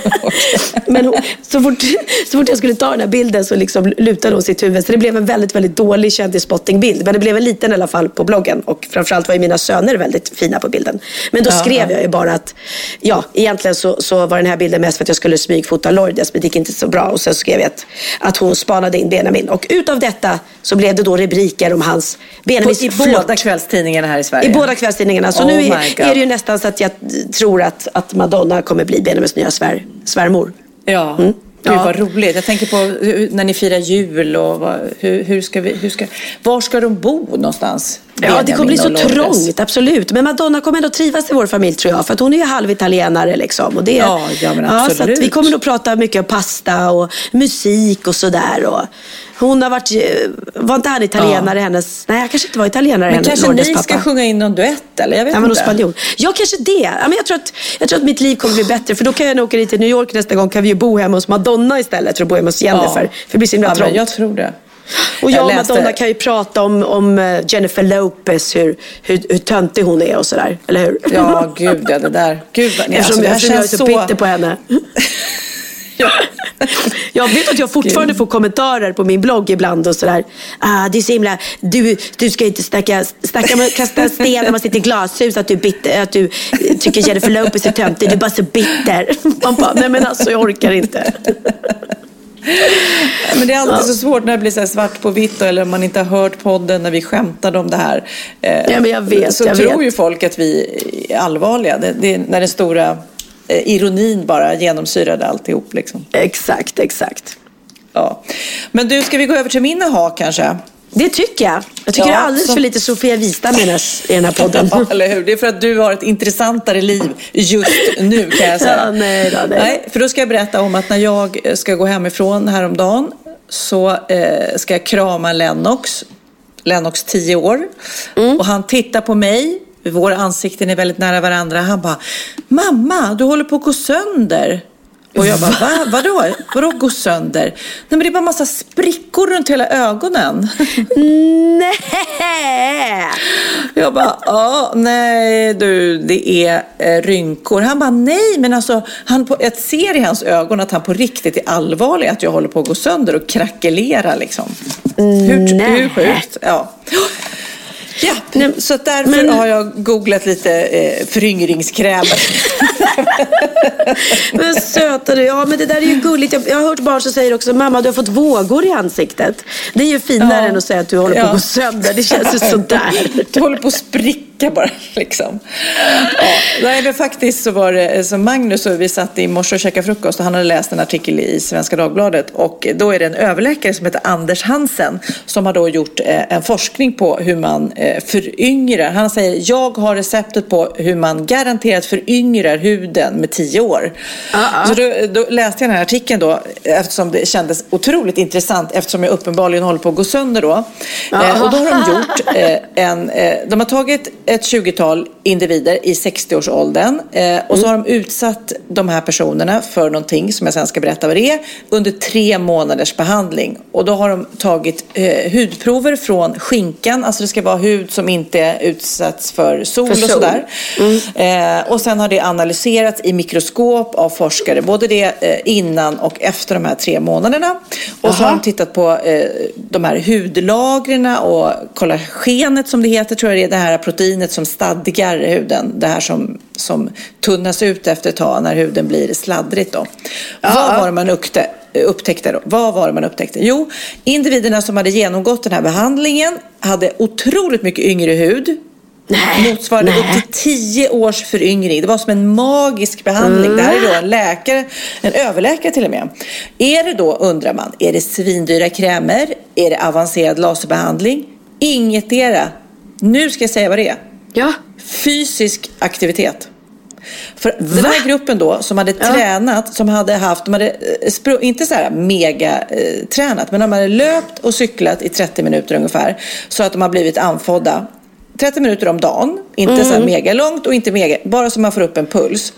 men så, fort, så fort jag skulle ta den här bilden så liksom lutade hon sitt huvud. Så det blev en väldigt, väldigt dålig kändisspottingbild. Men det blev en liten i alla fall på bloggen. Och framförallt var ju mina söner väldigt fina på bilden. Men då skrev ja. jag ju bara att, ja, egentligen så, så var den här bilden mest för att jag skulle smygfota Lourdes. Men det gick inte så bra. Och sen skrev jag att, att hon spanade in Benjamin. Och utav detta så blev det då rubriker om hans Benjamins I flört. båda kvällstidningarna här i Sverige. I båda kvällstidningarna. Så Oh nu är, är det ju nästan så att jag tror att, att Madonna kommer bli Benjamins nya svär, svärmor. Ja. Mm. Gud Ja. vad roligt. Jag tänker på när ni firar jul och vad, hur, hur ska vi, hur ska, var ska de bo någonstans? Ja, det kommer bli så trångt, absolut. Men Madonna kommer ändå trivas i vår familj tror jag. För att hon är ju halvitalienare liksom. Och det, Ja, ja, men så att absolut. vi kommer nog prata mycket om pasta och musik och sådär. Och hon har varit, var inte han italienare hennes, nej han kanske inte var italienare Men hennes, kanske Lourdes ni pappa. ska sjunga in någon duett eller? Jag vet Ja, men inte. hos spanjor. Ja, kanske det. Ja, men jag, tror att, jag tror att mitt liv kommer bli bättre. För då kan jag nog åka dit till New York nästa gång. Kan vi ju bo hemma hos Madonna istället för att bo hemma hos Jennifer. För det blir så himla ja, trångt. Jag tror det. Och jag och läste- Madonna kan ju prata om, om eh, Jennifer Lopez, hur, hur, hur töntig hon är och sådär. Eller hur? Ja, gud ja, det där. Gud, vad- Eftersom, alltså, eftersom jag är så- bitter på henne. Jag vet att jag fortfarande får kommentarer på min blogg ibland och sådär. Ah, det är så himla, du, du ska inte snacka, snacka med, kasta sten när man sitter i glashus att du, bitter, att du tycker Jennifer Lopez är töntig. Du är bara så bitter. Man bara, nej men alltså jag orkar inte. Men det är alltid Ja. så svårt när det blir så här svart på vitt eller om man inte har hört podden när vi skämtade om det här. Eh, Ja, men jag vet, så jag tror vet. ju folk att vi är allvarliga. Det, det är när den stora ironin bara genomsyrade alltihop. Liksom. Exakt, exakt. Ja. Men du, ska vi gå över till min aha kanske? Det tycker jag. Jag tycker Ja, det är alldeles som- för lite Sofia Wistam i den här, podden. Ja, eller hur? Det är för att du har ett intressantare liv just nu kan jag säga. Ja, nej då, nej. nej, för då ska jag berätta om att när jag ska gå hemifrån häromdagen så eh, ska jag krama Lennox. Lennox 10 år. Och han tittar på mig. Våra ansikten är väldigt nära varandra. Han bara, mamma, du håller på att gå sönder. Och jag bara, Va? vadå? Vadå gå sönder? Nej men det är bara massa sprickor runt hela ögonen. Nej! Jag bara, ja, nej du, det är eh, rynkor. Han bara, nej, men alltså, han på, jag ser i hans ögon att han på riktigt är allvarlig, att jag håller på att gå sönder och krackelera liksom. Hur, hur sjukt? Ja. Ja, så att därför men- har jag googlat lite eh, föryngringskrämer. Men söta du, ja men det där är ju gulligt. Jag, jag har hört barn som säger också, mamma du har fått vågor i ansiktet. Det är ju finare Ja. än att säga att du håller på Ja. att gå sönder. Det känns ju sådär. Du håller på att spricka bara liksom. Ja, nej, men faktiskt så var det som Magnus och vi satt i morse och käkade frukost och han hade läst en artikel i Svenska Dagbladet och då är det en överläkare som heter Anders Hansen som har då gjort eh, en forskning på hur man eh, föryngrar. Han säger jag har receptet på hur man garanterat föryngrar huden med tio år. Så då, då läste jag den här artikeln då eftersom det kändes otroligt intressant eftersom jag uppenbarligen håller på att gå sönder då. Eh, och då har de gjort eh, en, eh, de har tagit ett 20-tal individer i 60-årsåldern eh, och så har de utsatt de här personerna för någonting som jag sen ska berätta vad det är under tre månaders behandling. Och då har de tagit eh, hudprover från skinkan, alltså det ska vara hud som inte utsatts för sol För och sol. sådär. Eh, och sen har det analyserats i mikroskop av forskare, både det eh, innan och efter de här tre månaderna. Och så har de tittat på eh, de här hudlagren och kollagenet som det heter, tror jag det är, det här proteinet som stadgar huden. Det här som, som tunnas ut efter ett tag när huden blir sladdrigt då. Vad var det man uppte, upptäckte då? Vad var det man upptäckte? Jo, individerna som hade genomgått den här behandlingen hade otroligt mycket yngre hud. motsvarade upp till tio års föryngring. Det var som en magisk behandling. Det här är då en läkare, en överläkare till och med. Är det då, undrar man, är det svindyra krämer? Är det avancerad laserbehandling? Ingetdera. Nu ska jag säga vad det är. Ja. Fysisk aktivitet. För den här gruppen då som hade tränat, som hade haft, de hade eh, inte så här mega eh, tränat, men de hade löpt och cyklat i 30 minuter ungefär. Så att de har blivit andfådda. 30 minuter om dagen, inte så här mega långt och inte mega, bara så man får upp en puls.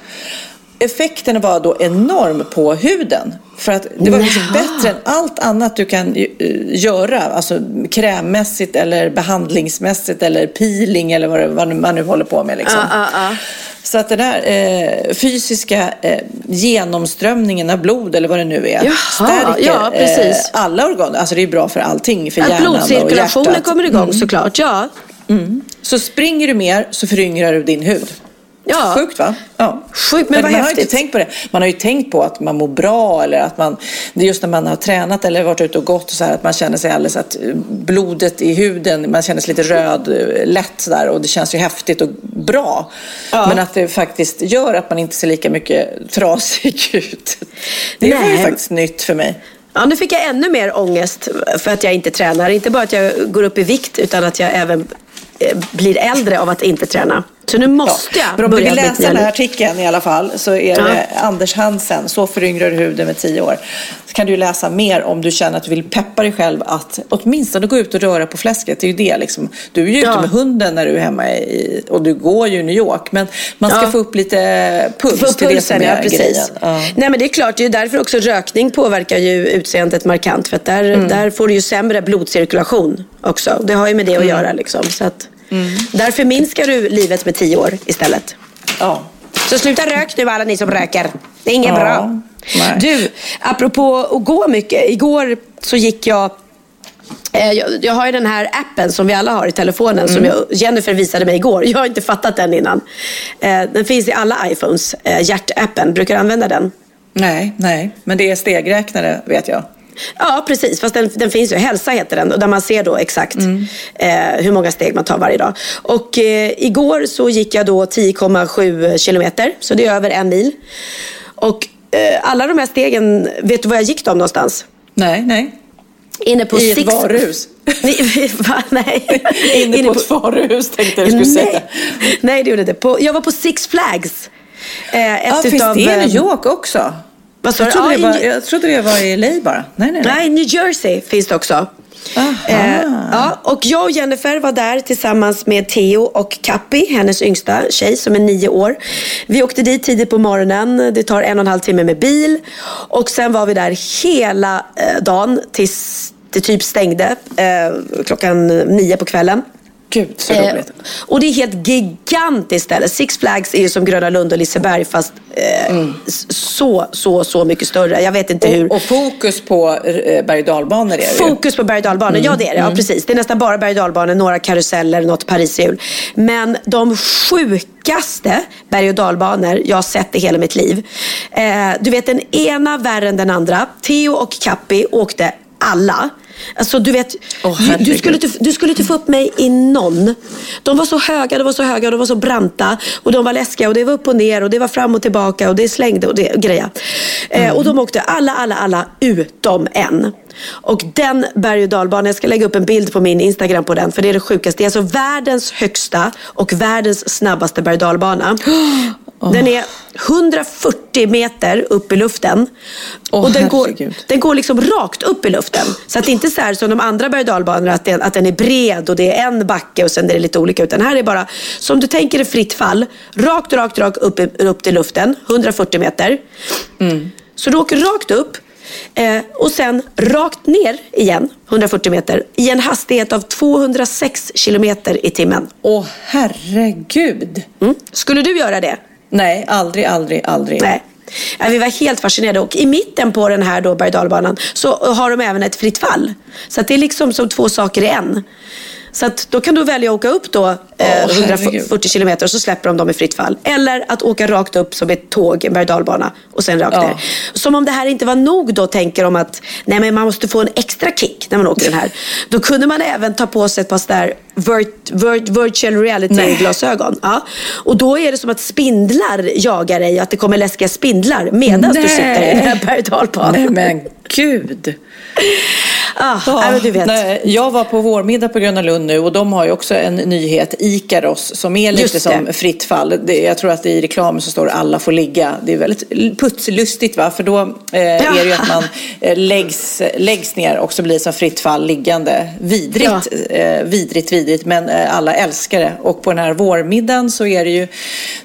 Effekten var då enorm på huden. För att det var liksom bättre än allt annat du kan eh, göra. Alltså krämmässigt eller behandlingsmässigt eller peeling eller vad, det, vad man nu håller på med. Liksom. Ja, ja, ja. Så att den där eh, fysiska eh, genomströmningen av blod eller vad det nu är Jaha, stärker ja. Eh, alla organ. Alltså det är bra för allting, för Att hjärnan och blodcirkulationen hjärtat. kommer igång Mm. såklart. Ja. Så springer du mer så föryngrar du din hud. Ja. Sjukt va? Ja. Sjukt, men vad man har häftigt. inte tänkt på det. Man har ju tänkt på att man mår bra eller att man, det är just när man har tränat eller varit ute och gått och så här att man känner sig alldeles att eh, blodet i huden, man känner sig lite röd, eh, lätt sådär och det känns ju häftigt och bra. Men att det faktiskt gör att man inte ser lika mycket trasig ut. Det var ju Nej. faktiskt nytt för mig. Ja, nu fick jag ännu mer ångest för att jag inte tränar. Inte bara att jag går upp i vikt utan att jag även eh, blir äldre av att inte träna. Så nu måste Men jag om du vill läsa den här artikeln i alla fall så är Ja. det Anders Hansen, Så föryngrar du huden med 10 år. Så kan du läsa mer om du känner att du vill peppa dig själv att åtminstone gå ut och röra på fläsket. Det är ju det liksom. Du är ju ute Ja. med hunden när du är hemma i, och du går ju i New York. Men man ska Ja. få upp lite puls. Få det är det som pulsen, är ja precis. Ja. Nej men det är klart, det är därför också rökning påverkar ju utseendet markant. För att där, Mm. där får du ju sämre blodcirkulation också. Det har ju med det att Mm. göra liksom. Så att, Därför minskar du livet med tio år istället. Ja. Så sluta rök nu alla ni som röker. Det är inget Ja. bra. Nej. Du, apropå att gå mycket. Igår så gick jag eh, jag, jag har ju den här appen som vi alla har i telefonen som jag, Jennifer visade mig igår. Jag har inte fattat den innan. Eh, Den finns i alla iPhones. eh, Hjärtappen. Brukar du använda den? Nej, nej. Men det är stegräknare vet jag. Ja, precis. Fast den, den finns ju. Hälsa heter den. och Där man ser då exakt eh, hur många steg man tar varje dag. Och eh, igår så gick jag då 10,7 kilometer. Så det är över en mil. Och eh, alla de här stegen, vet du var jag gick dem någonstans? Nej, nej. Inne på I ett Six... varuhus. Va? Nej. Inne på ett varuhus tänkte jag du skulle Nej. säga. Nej, det gjorde det inte. På, jag var på Six Flags. Eh, Ja, ett finns utav, det i New York också? Vad sa Jag du? trodde, det var, i- jag trodde det var i LA bara. Nej, nej, nej. Nej, New Jersey finns det också. Eh, ja, och jag och Jennifer var där tillsammans med Theo och Kappi, hennes yngsta tjej som är nio år. Vi åkte dit tidigt på morgonen. Det tar en och en halv timme med bil. Och sen var vi där hela eh, dagen tills det typ stängde eh, klockan nio på kvällen. Gud, så Eh, roligt. och det är helt gigantiskt ställe. Six Flags är ju som Gröna Lund och Liseberg fast eh, s- så, så, så mycket större. Jag vet inte hur. Och, och fokus på eh, berg och dalbanor är det. Fokus på berg och dalbanor, Mm, ja det är det. Ja, precis. Det är nästan bara berg och dalbanor, några karuseller, något pariserhjul. Men de sjukaste berg och dalbanor jag har sett i hela mitt liv. Eh, du vet den ena värre än den andra. Theo och Kappi åkte alla. Alltså du vet, Åh, du, du, skulle inte, du skulle inte få upp mig i någon. De var så höga, de var så höga, de var så branta. Och de var läskiga och det var upp och ner och det var fram och tillbaka och det slängde och det och greja. Eh, och de åkte alla, alla, alla utom en. Och den berg och dalbanan, jag ska lägga upp en bild på min Instagram på den för det är det sjukaste. Det är alltså världens högsta och världens snabbaste berg och dalbana. Den är 140 meter upp i luften. Åh, och den går, den går liksom rakt upp i luften. Så att det inte är så här som de andra berg att, den- att den är bred och det är en backe och sen är det lite olika. Utan här är bara, som du tänker är fritt fall, rakt, rakt, rakt upp, i- upp till luften, 140 meter. Så du åker rakt upp eh, och sen rakt ner igen, 140 meter, i en hastighet av 206 kilometer i timmen. Åh, herregud. Mm. Skulle du göra det? Nej, aldrig, aldrig, aldrig. Nej. Ja, vi var helt fascinerade och i mitten på den här då berg så har de även ett fritt fall. Så det är liksom som två saker i en. Så att då kan du välja att åka upp då eh, Åh, 140 herregud. kilometer och så släpper de dem i fritt fall. Eller att åka rakt upp som ett tåg, en berg och sen rakt Ja. ner. Som om det här inte var nog då tänker de att nej men man måste få en extra kick när man åker den här. Då kunde man även ta på sig ett par sådär virt, virt, virtual reality-glasögon. Ja. Och då är det som att spindlar jagar dig att det kommer läskiga spindlar medan du sitter i den här berg. Nej, men gud. Ah, ja, du vet. Nej, jag var på vårmiddag på Gröna Lund nu och de har ju också en nyhet, Ikaros, som är lite det. som fritt fall. Det, jag tror att i reklamen så står det alla får ligga. Det är väldigt putslustigt va, för då eh, är det ju att man eh, läggs, läggs ner och så blir det som fritt fall liggande. Vidrigt, eh, vidrigt, vidrigt, men eh, alla älskar det. Och på den här vårmiddagen så är det ju,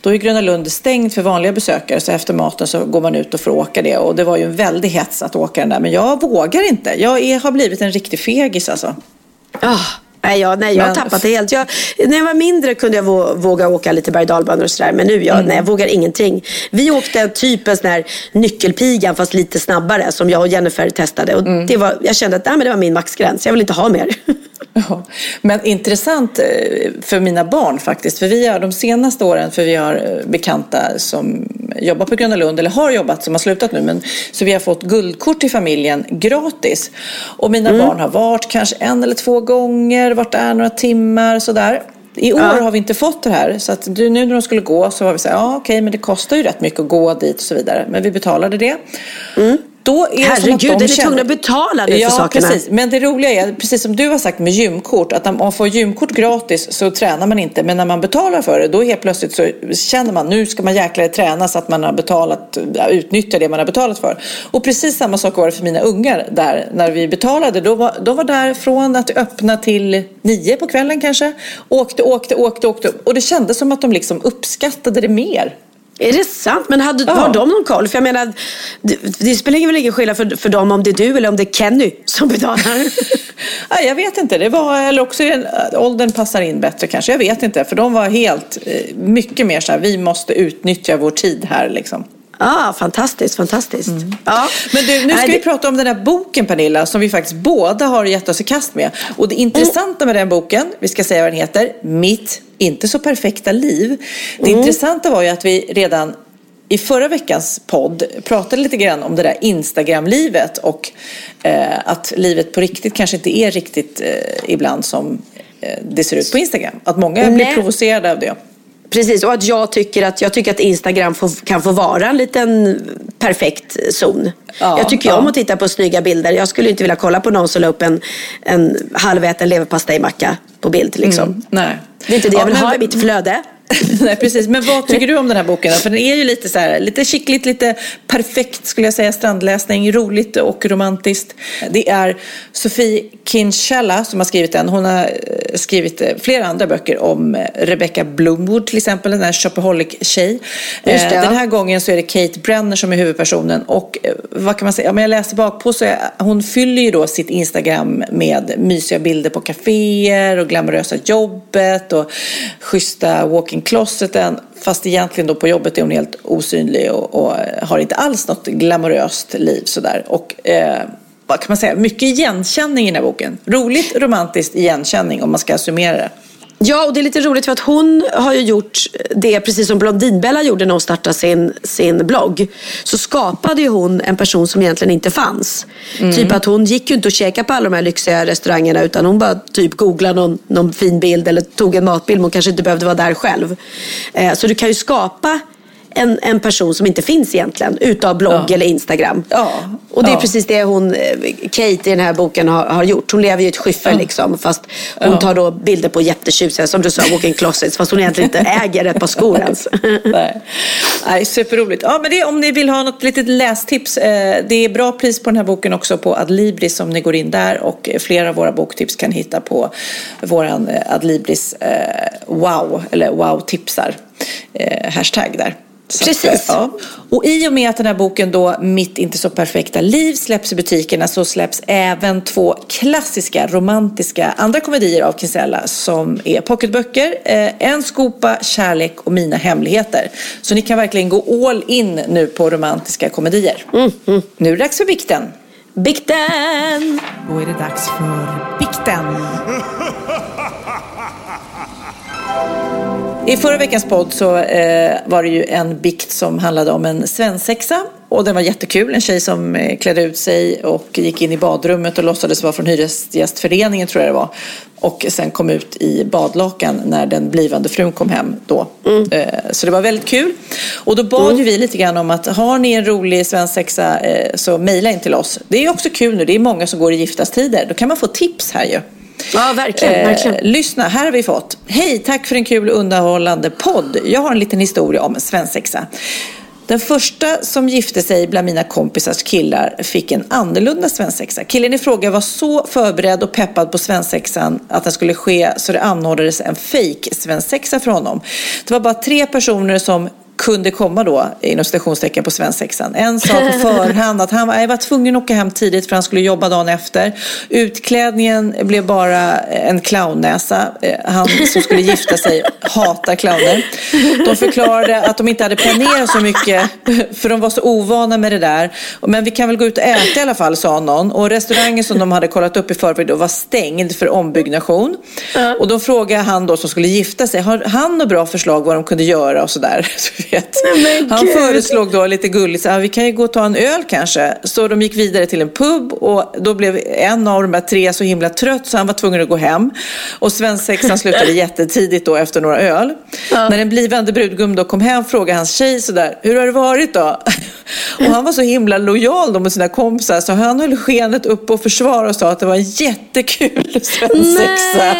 då är Gröna Lund stängt för vanliga besökare, så efter maten så går man ut och får åka det. Och det var ju en väldig hets att åka den där, men jag vågar inte. Jag är, har blivit en riktig fegis alltså. Ah, nej, jag, nej, jag har tappat det helt. Jag, när jag var mindre kunde jag vå, våga åka lite berg och och sådär. Men nu jag, Mm. nej, jag vågar ingenting. Vi åkte typ en sån här nyckelpigan fast lite snabbare som jag och Jennifer testade. Och Mm. det var, jag kände att nej, men det var min maxgräns. Jag vill inte ha mer. Ja, men intressant eh, för mina barn faktiskt. För vi har de senaste åren, för vi har eh, bekanta som jobbar på Gröna Lund, eller har jobbat, som har slutat nu. Men, så vi har fått guldkort till familjen gratis. Och mina Mm. barn har varit kanske en eller två gånger, varit där några timmar sådär. I år Ja. har vi inte fått det här. Så att nu när de skulle gå så var vi så här, ja okej men det kostar ju rätt mycket att gå dit och så vidare. Men vi betalade det. Då är det som att Herregud, de är ni känner- tvungna att betala nu för ja, sakerna? precis. Men det roliga är, precis som du har sagt med gymkort, att när man får gymkort gratis så tränar man inte. Men när man betalar för det, då helt plötsligt så känner man nu ska man jäklar träna så att man har betalat, utnyttja det man har betalat för. Och precis samma sak var det för mina ungar där. När vi betalade, då var, de var där från att öppna till nio på kvällen kanske. Åkte, åkte, åkte, åkte. Och det kändes som att de liksom uppskattade det mer. Är det sant? Men hade, Ja. har de någon koll? För jag menar, det, det spelar väl ingen skillnad för, för dem om det är du eller om det är Kenny som betalar. Ja, jag vet inte. Det var, eller också är det- åldern passar in bättre kanske. Jag vet inte. För de var helt, eh, mycket mer så här, vi måste utnyttja vår tid här liksom. Ah, fantastiskt, fantastiskt. Ja. Men du, nu ska Nej, vi det- prata om den här boken Pernilla, som vi faktiskt båda har gett oss i kast med. Och det intressanta med den boken, vi ska säga vad den heter, Mitt inte så perfekta liv. Det Mm. intressanta var ju att vi redan i förra veckans podd pratade lite grann om det där Instagram-livet och eh, att livet på riktigt kanske inte är riktigt eh, ibland som eh, det ser ut på Instagram. Att många blir Nej. provocerade av det. Precis, och att jag tycker att, jag tycker att Instagram får, kan få vara en liten perfekt zon. Ja, jag tycker ja. om att titta på snygga bilder. Jag skulle inte vilja kolla på någon som la upp en, en halväten leverpastejmacka på bild. Liksom. Mm, nej. Det är inte det Ja, jag vill men- ha i mitt flöde. Nej, precis. Men vad tycker du om den här boken? För den är ju lite så här, lite skickligt, lite perfekt skulle jag säga, strandläsning, roligt och romantiskt. Det är Sofie Kinchella som har skrivit den. Hon har eh, skrivit eh, flera andra böcker om eh, Rebecca Bloomwood till exempel, den här shopaholic-tjej. Den här gången så är det Kate Brenner som är huvudpersonen och vad kan man säga, om jag läser bakpå så är, hon fyller ju då sitt Instagram med mysiga bilder på kaféer och glamorösa jobbet och schyssta kring closeten. Fast egentligen då på jobbet är hon helt osynlig och, och eh, har inte alls något glamoröst liv sådär. Och eh, vad kan man säga, mycket igenkänning i den här boken. Roligt, romantiskt igenkänning om man ska summera det. Ja, och det är lite roligt för att hon har ju gjort det precis som Blondinbella gjorde när hon startade sin, sin blogg. Så skapade ju hon en person som egentligen inte fanns. Typ att hon gick ju inte och käkade på alla de här lyxiga restaurangerna utan hon bara typ googlade någon, någon fin bild eller tog en matbild men hon kanske inte behövde vara där själv. Eh, så du kan ju skapa en, en person som inte finns egentligen utav blogg Ja. eller Instagram. Ja. Och det är Ja. precis det hon, eh, Kate i den här boken har, har gjort. Hon lever i ett skyffel Ja. liksom. Fast hon tar då bilder på jättetjusiga, som du sa, walk-in closets. Fast hon egentligen inte äger ett par skor ens. Nej. Nej, superroligt. Ja, men det, om ni vill ha något litet lästips. Eh, det är bra pris på den här boken också på Adlibris om ni går in där. Och flera av våra boktips kan hitta på våran eh, Adlibris eh, wow, eller wow-tipsar. Eh, hashtag där. Så att, Precis. eh, ja. Och i och med att den här boken då, Mitt inte så perfekta liv, släpps i butikerna så släpps även två klassiska romantiska andra komedier av Kinsella som är pocketböcker. Eh, en skopa kärlek och mina hemligheter. Så ni kan verkligen gå all in nu på romantiska komedier. Nu är det dags för bikten. Bikten! Då är det dags för bikten. I förra veckans podd så eh, var det ju en bikt som handlade om en svensexa. Och den var jättekul. En tjej som eh, klädde ut sig och gick in i badrummet och låtsades vara från Hyresgästföreningen tror jag det var. och sen kom ut i badlakan när den blivande frun kom hem då. Mm. Eh, Så det var väldigt kul. Och då bad ju vi lite grann om att har ni en rolig svensexa eh, så mejla in till oss. Det är också kul nu, det är många som går i giftastider. Då kan man få tips här ju. Ja, verkligen. Eh, verkligen. lyssna, här har vi fått. Hej, tack för en kul och underhållande podd. Jag har en liten historia om en svensexa. Den första som gifte sig bland mina kompisars killar fick en annorlunda svensexa. Killen i fråga var så förberedd och peppad på svensexan att den skulle ske så det anordnades en fake svensexa för honom. Det var bara tre personer som kunde komma då inom citationstecken på svensexan. En sa på förhand att han var, jag var tvungen att åka hem tidigt för han skulle jobba dagen efter. Utklädningen blev bara en clownnäsa. Eh, Han som skulle gifta sig hatar clowner. De förklarade att de inte hade planerat så mycket för de var så ovana med det där. Men vi kan väl gå ut och äta i alla fall, sa någon. Och restaurangen som de hade kollat upp i förväg var stängd för ombyggnation. Och då frågade han då som skulle gifta sig, har han några bra förslag vad de kunde göra och sådär? Vet. men Han föreslog då lite gulligt, så här, vi kan ju gå och ta en öl kanske. Så de gick vidare till en pub och då blev en av de här tre så himla trött så han var tvungen att gå hem. Och svensexan slutade jättetidigt då efter några öl. När den blivande brudgum då kom hem frågade hans tjej sådär, hur har det varit då? Och han var så himla lojal då mot sina kompisar så han höll skenet upp och försvarade och sa att det var en jättekul svensexa.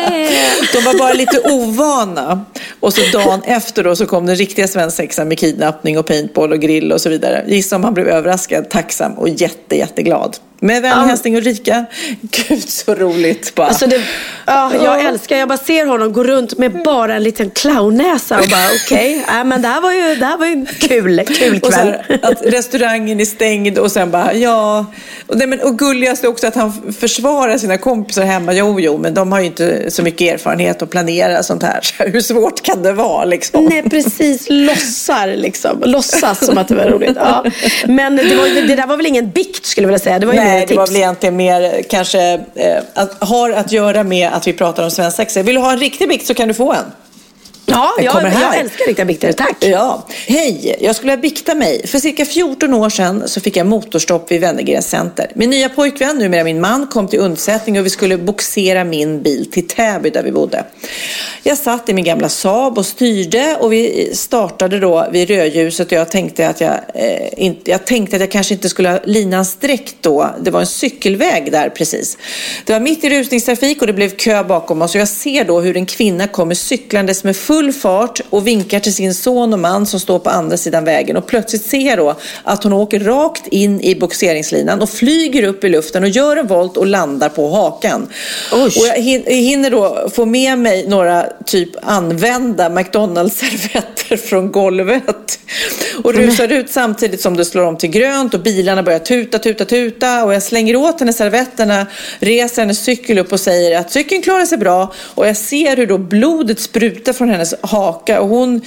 De var bara lite ovana. Och så dagen efter då så kom den riktiga svensexan med kidnappning och paintball och grill och så vidare. Gissa om han blev överraskad, tacksam och jätte, jätteglad. Med vänlig hälsning Ulrika. Gud så roligt bara. Alltså det, ja, jag älskar, jag bara ser honom gå runt med bara en liten clownnäsa och bara okej, okay, men det här var ju, det här var ju en kul, kul kväll. här, att restaurangen är stängd och sen bara ja. Och, nej, men, och gulligast är också att han försvarar sina kompisar hemma. Jo, jo, men de har ju inte så mycket erfarenhet att planera sånt här. Så hur svårt kan det vara liksom? Nej, precis. Låtsar liksom. Låtsas som att det var roligt. Ja. Men det, var, det där var väl ingen bikt skulle jag vilja säga. Det var ju Nej, tips. det var väl egentligen mer eh, kanske eh, att, har att göra med att vi pratar om svensexa. Vill du ha en riktig bikt så kan du få en. Ja, jag, jag älskar riktiga bikter. Tack. Ja. Hej, jag skulle vilja bikta mig. För cirka 14 år sedan så fick jag motorstopp vid Wennergrens center. Min nya pojkvän, numera min man, kom till undsättning och vi skulle boxera min bil till Täby där vi bodde. Jag satt i min gamla Saab och styrde och vi startade då vid rödljuset och jag tänkte att jag, eh, inte, jag tänkte att jag kanske inte skulle ha linan sträckt då. Det var en cykelväg där precis. Det var mitt i rusningstrafik och det blev kö bakom oss och jag ser då hur en kvinna kommer cyklandes med full fart och vinkar till sin son och man som står på andra sidan vägen och plötsligt ser jag då att hon åker rakt in i boxeringslinan och flyger upp i luften och gör en volt och landar på hakan. Och jag hin- hinner då få med mig några typ använda McDonalds-servetter från golvet. Och rusar ut samtidigt som det slår om till grönt och bilarna börjar tuta, tuta, tuta. Och jag slänger åt henne servetterna, reser hennes cykel upp och säger att cykeln klarar sig bra. Och jag ser hur då blodet sprutar från hennes haka. Och hon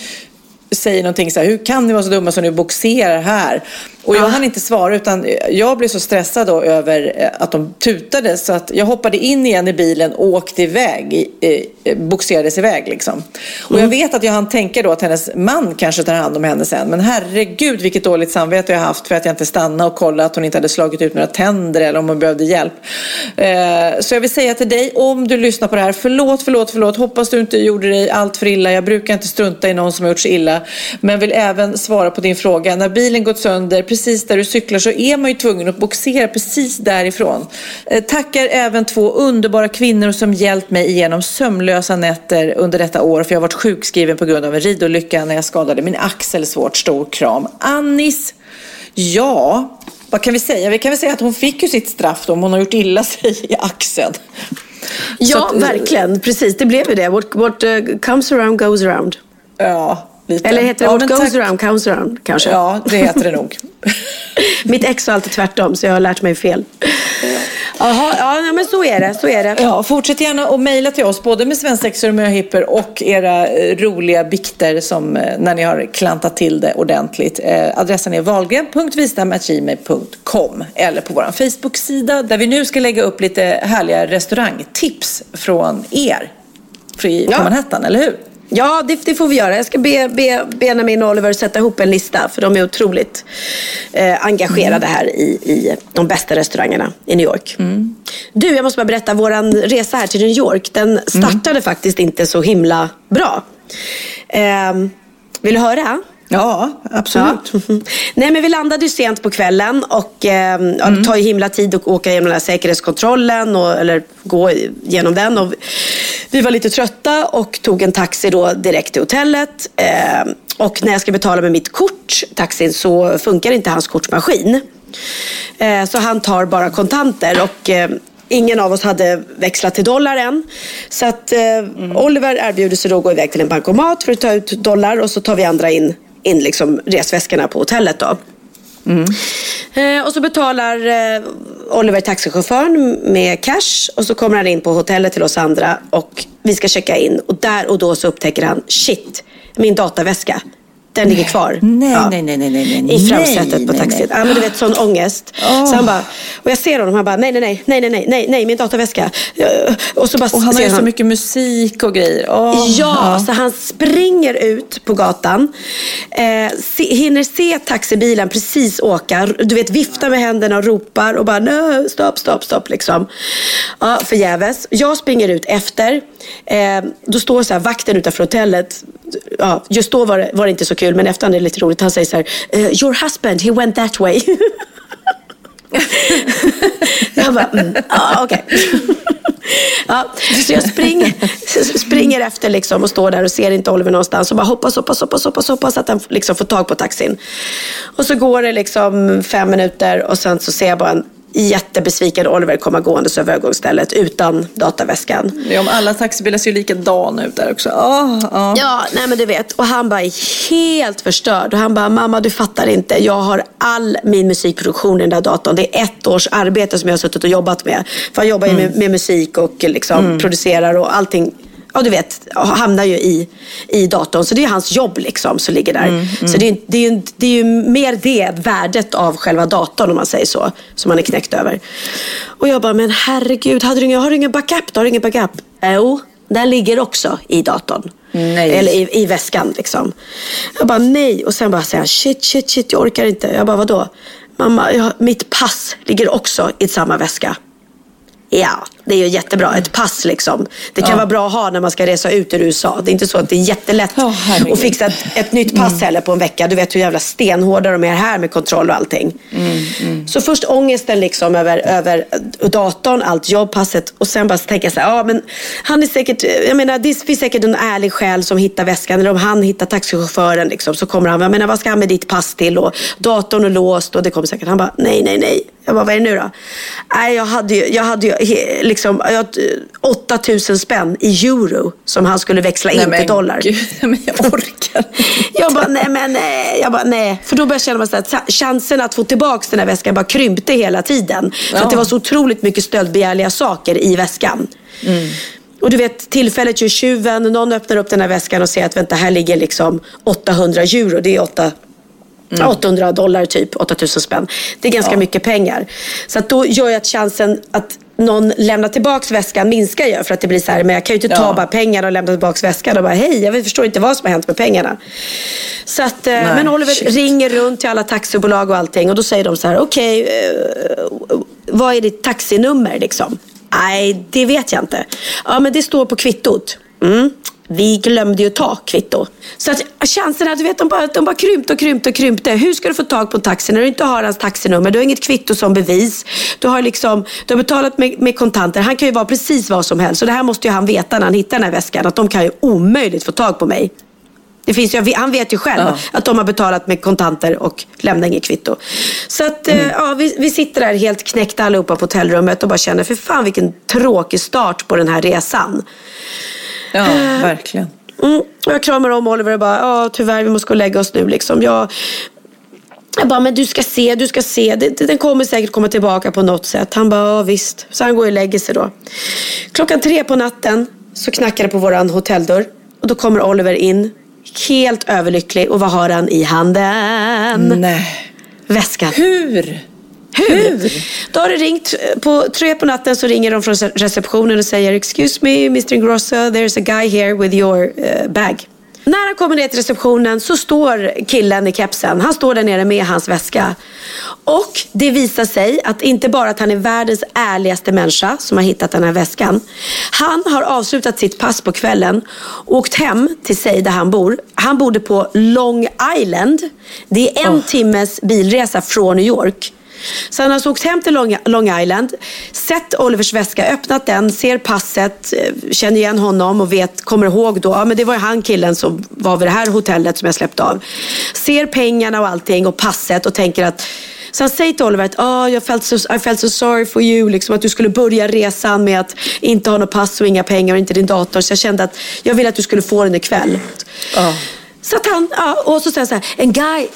säger någonting så här, hur kan ni vara så dumma som ni boxerar här? Och jag hann inte svara utan jag blev så stressad då över eh, att de tutade så att jag hoppade in igen i bilen och åkte iväg, eh, boxerades iväg liksom. Och jag vet att jag hann tänka då att hennes man kanske tar hand om henne sen. Men herregud vilket dåligt samvete jag haft för att jag inte stannade och kollade att hon inte hade slagit ut några tänder eller om hon behövde hjälp. Eh, Så jag vill säga till dig, om du lyssnar på det här, förlåt, förlåt, förlåt. Hoppas du inte gjorde dig allt för illa. Jag brukar inte strunta i någon som har gjort sig illa. Men vill även svara på din fråga. När bilen gått sönder, precis där du cyklar, så är man ju tvungen att boxera precis därifrån. Eh, Tackar även två underbara kvinnor som hjälpt mig igenom sömnlösa nätter under detta år. För jag har varit sjukskriven på grund av en ridolycka när jag skadade min axel svårt. Stor kram. Annis. Ja, vad kan vi säga? Vi kan väl säga att hon fick ju sitt straff då om hon har gjort illa sig i axeln. Ja, att- verkligen. Precis, det blev ju det. What, what uh, comes around goes around. Ja, lite. Eller heter det Ja, what goes around comes around kanske? Ja, det heter det nog. Mitt ex var alltid tvärtom så jag har lärt mig fel. Jaha, ja men så är det. Så är det. Ja, fortsätt gärna att mejla till oss, både med svensexor och möhipper och era eh, roliga bikter som eh, när ni har klantat till det ordentligt. Eh, adressen är valgren.vistam.gmail.com eller på vår Facebook-sida där vi nu ska lägga upp lite härliga restaurangtips från er fri- på Ja. Manhattan, eller hur? Ja, det, det får vi göra. Jag ska be, be Benjamin och Oliver sätta ihop en lista. För de är otroligt eh, engagerade här i, i de bästa restaurangerna i New York. Du, jag måste bara berätta. Vår resa här till New York, den startade faktiskt inte så himla bra. Eh, vill du höra? Ja, absolut. Ja. Nej, men vi landade ju sent på kvällen och eh, ja, det tar ju himla tid att åka igenom den här säkerhetskontrollen och, eller gå igenom den. Och vi var lite trötta och tog en taxi då direkt till hotellet. Eh, och när jag ska betala med mitt kort, taxin, så funkar inte hans kortmaskin. Eh, så han tar bara kontanter och eh, Ingen av oss hade växlat till dollar än. Så att eh, Oliver erbjuder sig då att gå iväg till en bankomat för att ta ut dollar och så tar vi andra in, in liksom resväskorna på hotellet då. Eh, och så betalar eh, Oliver taxichauffören med cash och så kommer han in på hotellet till oss andra och vi ska checka in och där och då så upptäcker han shit, min dataväska den ligger kvar. Nej, ja. nej, nej, nej, nej, nej. I framsätet på taxin. Ja, men du vet sån ah. ångest. Oh. Så han ah. bara, och jag ser honom, han bara, nej, nej, nej, nej, nej, nej, nej, min datorväska. Eh, och, så bara och han har ju han. så mycket musik och grejer. Oh. Ja, så han springer ut på gatan, eh, se, hinner se taxibilen precis åka, du vet viftar med händerna och ropar och bara, nej, stopp, stopp, stopp liksom. Ja, förgäves. Jag springer ut efter. Eh, då står så här, vakten utanför hotellet Ja, just då var det, var det inte så kul, men efterhand är det lite roligt. Han säger så här, eh, your husband, he went that way. jag bara, mm, ja, okej. Ja, så jag springer, springer efter liksom och står där och ser inte Oliver någonstans och bara hoppas, hoppas, hoppas, hoppas, hoppas att han liksom får tag på taxin. Och så går det liksom fem minuter och sen så ser jag bara en jättebesviken Oliver komma gåendes över övergångsstället utan dataväskan. Ja, om alla taxibilar ser ju likadana ut där också. Åh, ja. Ja, nej men du vet. Och han bara är helt förstörd. Och han bara, mamma du fattar inte. Jag har all min musikproduktion i den där datorn. Det är ett års arbete som jag har suttit och jobbat med. För han jobbar ju med, med musik och liksom producerar och allting. Ja, du vet, hamnar ju i, i datorn. Så det är hans jobb liksom som ligger där. Så det är, det, är det är ju mer det värdet av själva datorn om man säger så. Som man är knäckt över. Och jag bara, men herregud, hade du ingen, har du ingen backup? Har du ingen backup? Jo, den ligger också i datorn. Nej. Eller i, i väskan liksom. Jag bara nej. Och sen bara säger han shit, shit, shit, jag orkar inte. Jag bara vadå? Mamma, jag, mitt pass ligger också i samma väska. Ja, det är ju jättebra. Ett pass liksom. Det kan Ja. vara bra att ha när man ska resa ut ur USA. Det är inte så att det är jättelätt. Mm. att fixa ett, ett nytt pass heller på en vecka. Du vet hur jävla stenhårda de är här med kontroll och allting. Mm, Så först ångesten liksom över, över datorn, allt jobbpasset och sen bara tänka så här, ja men han är säkert, jag menar det finns säkert en ärlig själ som hittar väskan eller om han hittar taxichauffören liksom så kommer han, jag menar vad ska han med ditt pass till och datorn är låst och det kommer säkert, han bara nej nej nej. Jag bara, vad är det nu då? Nej, jag hade ju, jag hade ju he- liksom, jag hade, 8000 spänn i euro som han skulle växla in Nej, till dollar. Gud, men jag orkar Jag bara, nej men nej. Jag bara, nej. För då började jag känna mig så att chansen att få tillbaka den här väskan bara krympte hela tiden. För Ja. att det var så otroligt mycket stöldbegärliga saker i väskan. Och du vet, tillfället gör tjuven. Någon öppnar upp den här väskan och ser att vänta, här ligger liksom 800 euro. Det är 8, 800 dollar typ, 8000 spänn. Det är ganska mycket pengar. Så att då gör ju att chansen att någon lämnar tillbaka väskan minskar ju. För att det blir så här, men jag kan ju inte ta Ja. bara pengarna och lämna tillbaka väskan och bara hej, jag förstår inte vad som har hänt med pengarna. Så att, eh, men Oliver shit. ringer runt till alla taxibolag och allting och då säger de så här, okej, eh, vad är ditt taxinummer liksom? Nej, det vet jag inte. Ja, men det står på kvittot. Mm. Vi glömde ju ta kvitto. Så att chanserna, du vet, de bara, de bara krympte och krympte och krympte. Hur ska du få tag på en taxi när du inte har hans taxinummer? Du har inget kvitto som bevis. Du har, liksom, du har betalat med, med kontanter. Han kan ju vara precis vad som helst. Så det här måste ju han veta när han hittar den här väskan. Att de kan ju omöjligt få tag på mig. Det finns ju, han vet ju själv Ja. att de har betalat med kontanter och lämnar inget kvitto. Så att, eh, ja, vi, vi sitter där helt knäckta allihopa på hotellrummet och bara känner, för fan vilken tråkig start på den här resan. Ja, verkligen. Mm. Och jag kramar om Oliver och bara, ja tyvärr vi måste gå och lägga oss nu liksom. Jag, jag bara, men du ska se, du ska se. Den kommer säkert komma tillbaka på något sätt. Han bara, ja visst. Så han går och lägger sig då. Klockan tre på natten så knackar det på våran hotelldörr. Och då kommer Oliver in. Helt överlycklig. Och vad har han i handen? Nej. Väskan. Hur? Hur? Då har det ringt, eh, på tre på natten så ringer de från receptionen och säger Excuse me Mr Ingrosso, there's a guy here with your uh, bag. När han kommer ner till receptionen så står killen i kepsen. Han står där nere med hans väska. Och det visar sig att inte bara att han är världens ärligaste människa som har hittat den här väskan. Han har avslutat sitt pass på kvällen och åkt hem till sig där han bor. Han bodde på Long Island. Det är en timmes bilresa från New York. Så han har alltså åkt hem till Long, Long Island, sett Olivers väska, öppnat den, ser passet, eh, känner igen honom och vet, kommer ihåg då, ja men det var ju han killen som var vid det här hotellet som jag släppte av. Ser pengarna och allting och passet och tänker att så han säger till Oliver att oh, jag felt so, I felt so sorry for you. Liksom, att du skulle börja resan med att inte ha något pass och inga pengar och inte din dator. Så jag kände att jag ville att du skulle få den ikväll. Oh. Så att han, ja, och så säger han så här, en guy,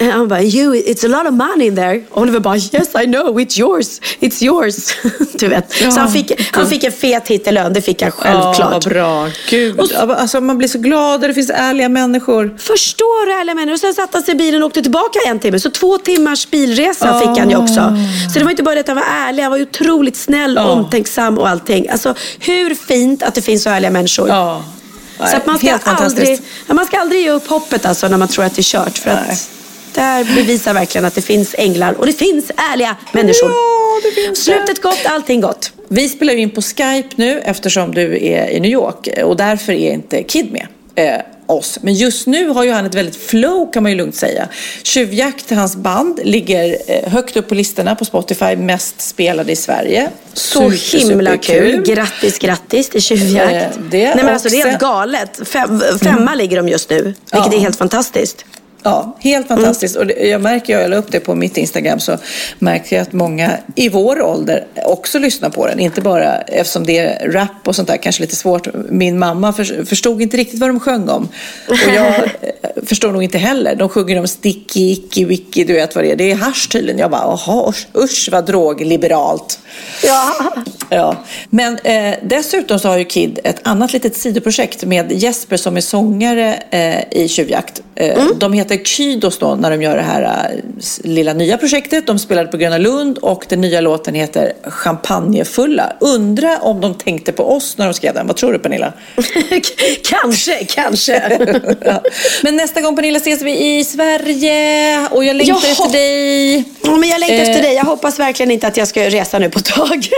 uh, han bara, you, it's a lot of money in there. Oliver bara, yes I know, it's yours, it's yours. du vet. Ja, så han fick, han fick en fet hit i lön, det fick han självklart. Ja, vad bra. Gud, och, alltså, man blir så glad och det finns ärliga människor. Förstår du ärliga människor? Och sen satte han sig i bilen och åkte tillbaka en timme. Så två timmars bilresa oh. fick han ju också. Så det var inte bara det att han var ärlig, han var otroligt snäll, oh. omtänksam och allting. Alltså hur fint att det finns så ärliga människor. Oh. Nej, så man, ska aldrig, man ska aldrig ge upp hoppet alltså när man tror att det är kört. För att det här bevisar verkligen att det finns änglar och det finns ärliga människor. Ja, det finns Slutet gott, allting gott. Vi spelar in på Skype nu eftersom du är i New York och därför är inte Kid med. Oss. Men just nu har ju han ett väldigt flow kan man ju lugnt säga. Tjuvjakt, hans band, ligger eh, högt upp på listorna på Spotify, mest spelade i Sverige. Så super, himla kul. Grattis, grattis till Tjuvjakt. Eh, det, Nej men alltså det är helt galet. Fem, femma mm. ligger de just nu, vilket ja. är helt fantastiskt. Ja, helt fantastiskt. Mm. Och jag märker, jag la upp det på mitt Instagram, så märker jag att många i vår ålder också lyssnar på den. Inte bara eftersom det är rap och sånt där, kanske lite svårt. Min mamma förstod inte riktigt vad de sjöng om. Och jag eh, förstår nog inte heller. De sjunger om sticky, icky, wicky, du vet vad det är. Det är hasch tydligen. Jag bara, jaha, usch vad drogliberalt. Ja. ja. Men eh, dessutom så har ju Kid ett annat litet sidoprojekt med Jesper som är sångare eh, i Tjuvjakt. Eh, mm. De heter Kydos då när de gör det här äh, lilla nya projektet. De spelade på Gröna Lund och den nya låten heter Champagnefulla. Undra om de tänkte på oss när de skrev den. Vad tror du Pernilla? kanske, kanske. ja. Men nästa gång Pernilla ses vi i Sverige och jag längtar Jaha. efter dig. Ja, men jag längtar eh. efter dig. Jag hoppas verkligen inte att jag ska resa nu på ett tag.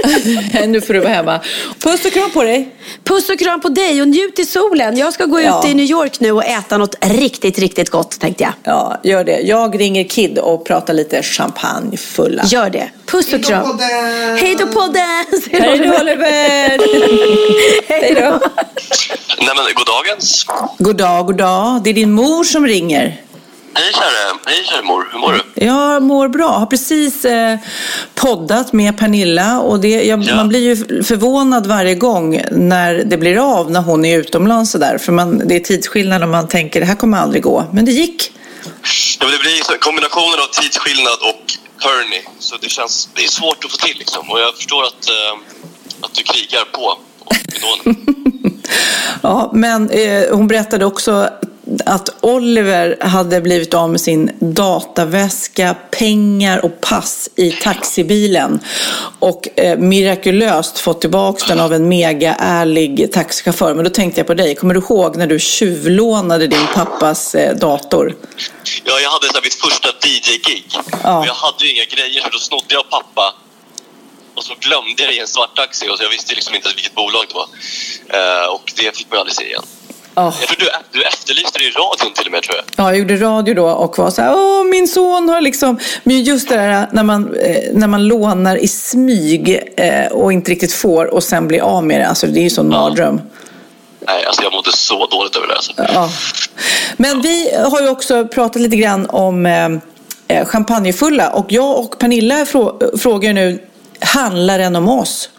nu får du vara hemma. Puss och kram på dig. Puss och kram på dig och njut i solen. Jag ska gå ja. ut i New York nu och äta något riktigt, riktigt gott tänkte jag. Ja, gör det. Jag ringer Kid och pratar lite champagne fulla. Gör det. Puss och kram. Hej då podden! Hej då Oliver! Hej då! Nej men goddagens. God dag, god dag. Det är din mor som ringer. Hej kära, hej kära mor, hur mår du? Jag mår bra. Jag har precis eh, poddat med Pernilla och det, jag, ja. man blir ju förvånad varje gång när det blir av när hon är utomlands och där. För man, det är tidsskillnad och man tänker det här kommer aldrig gå. Men det gick. Ja, men det blir kombinationen av tidsskillnad och hörni. Så det känns, det är svårt att få till liksom. Och jag förstår att, eh, att du krigar på. ja, men eh, hon berättade också att Oliver hade blivit av med sin dataväska, pengar och pass i taxibilen och eh, mirakulöst fått tillbaka den av en mega ärlig taxichaufför. Men då tänkte jag på dig. Kommer du ihåg när du tjuvlånade din pappas eh, dator? Ja, jag hade så mitt första DJ-gig. Ja. Jag hade ju inga grejer så då snodde jag pappa och så glömde jag det i en svart taxi och så jag visste liksom inte vilket bolag det var. Uh, och det fick man aldrig se igen. Oh. Du, du efterlyste det i radion till och med tror jag. Ja, jag gjorde radio då och var så här, åh min son har liksom... Men just det där när man, eh, när man lånar i smyg eh, och inte riktigt får och sen blir av med det, alltså det är ju sån ja. mardröm. Nej, alltså jag mådde så dåligt över det. Alltså. Ja. Men vi har ju också pratat lite grann om eh, champagnefulla och jag och Pernilla frå frågar nu, handlar den om oss?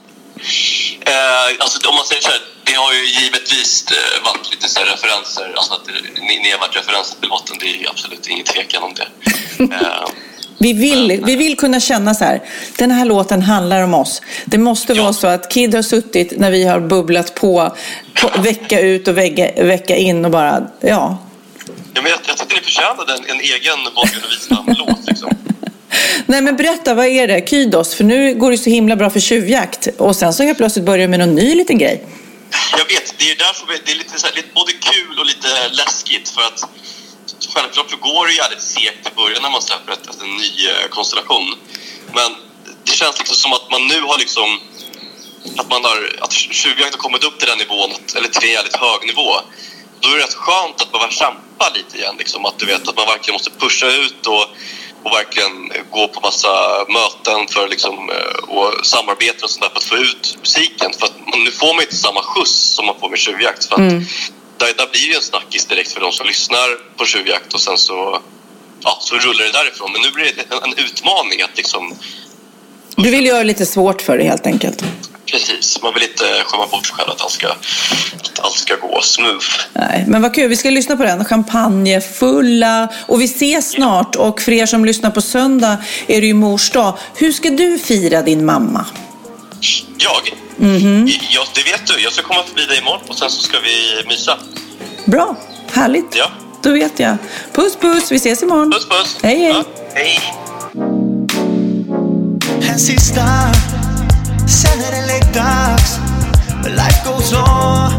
Eh, alltså om man säger så här, det har ju givetvis eh, varit lite så referenser, alltså att ni, ni har varit referenser till låten, det är absolut ingen tvekan om det. Eh, vi vill, vi vill kunna känna så här, den här låten handlar om oss. Det måste ja. vara så att Kid har suttit när vi har bubblat på, på vecka ut och vecka, vecka in och bara, ja. ja men jag, jag tycker ni förtjänade en, en egen Morgan och Wistam-låt liksom. Nej men berätta, vad är det? Kydos, för nu går det så himla bra för tjuvjakt. Och sen så helt plötsligt börjar du med någon ny liten grej. Jag vet, det är därför det är lite, så här, lite både kul och lite läskigt för att självklart så går det jävligt segt i början när man släpper ett, en ny eh, konstellation. Men det känns liksom som att man nu har liksom att man har, att tjuvjakt har kommit upp till den nivån, eller till en jävligt hög nivå. Då är det rätt skönt att behöva kämpa lite igen. Liksom, att du vet att man verkligen måste pusha ut och, och verkligen gå på massa möten för liksom, eh, och samarbeten och sånt där för att få ut musiken. För att nu får man inte samma skjuts som man får med tjuvjakt. För att där, där blir det ju en snackis direkt för de som lyssnar på tjuvjakt och sen så, ja, så rullar det därifrån. Men nu blir det en, en utmaning att liksom Du vill göra det lite svårt för dig helt enkelt. Precis, man vill inte skämma bort sig själv att allt ska, att allt ska gå smooth. Nej, men vad kul. Vi ska lyssna på den. Champagne fulla. Och vi ses snart. Och för er som lyssnar på söndag är det ju mors dag. Hur ska du fira din mamma? Jag? Mhm. Ja, det vet du. Jag ska komma förbi dig imorgon och sen så ska vi mysa. Bra. Härligt. Ja. Då vet jag. Puss puss. Vi ses imorgon. Puss puss. Hej hej. Hej. En sista, sen är det läggdags. But life goes on.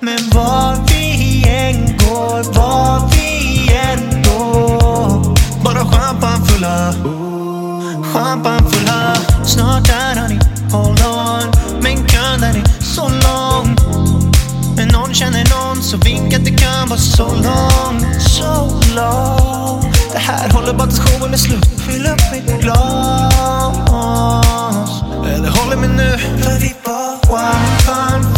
Men var vi än går, var vi än går. Bara champagnefulla, champagnefulla. Snart är han i, hold on. Men kön den är så lång. Men någon känner någon så vinka det kan vara så lång, så lång det här håller bara tills showen är slut. Fyll upp mitt glas. Eller håller mig nu. För vi var one time.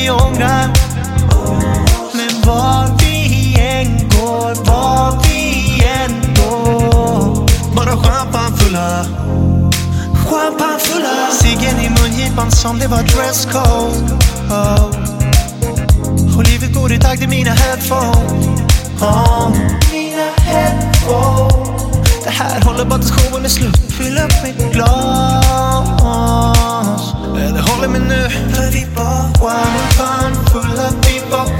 Vi ångrar. Men var vi än går, var vi än går. Bara champagnefulla Champagnefulla Ciggen i mungipan som det var dresscode oh. Och livet går i takt i mina headphones. Oh. Mina headphones. Det här håller bara tills showen är slut. Fyll upp mitt glas eller håller mig nu För vi var champagnefulla Vi var champagnefulla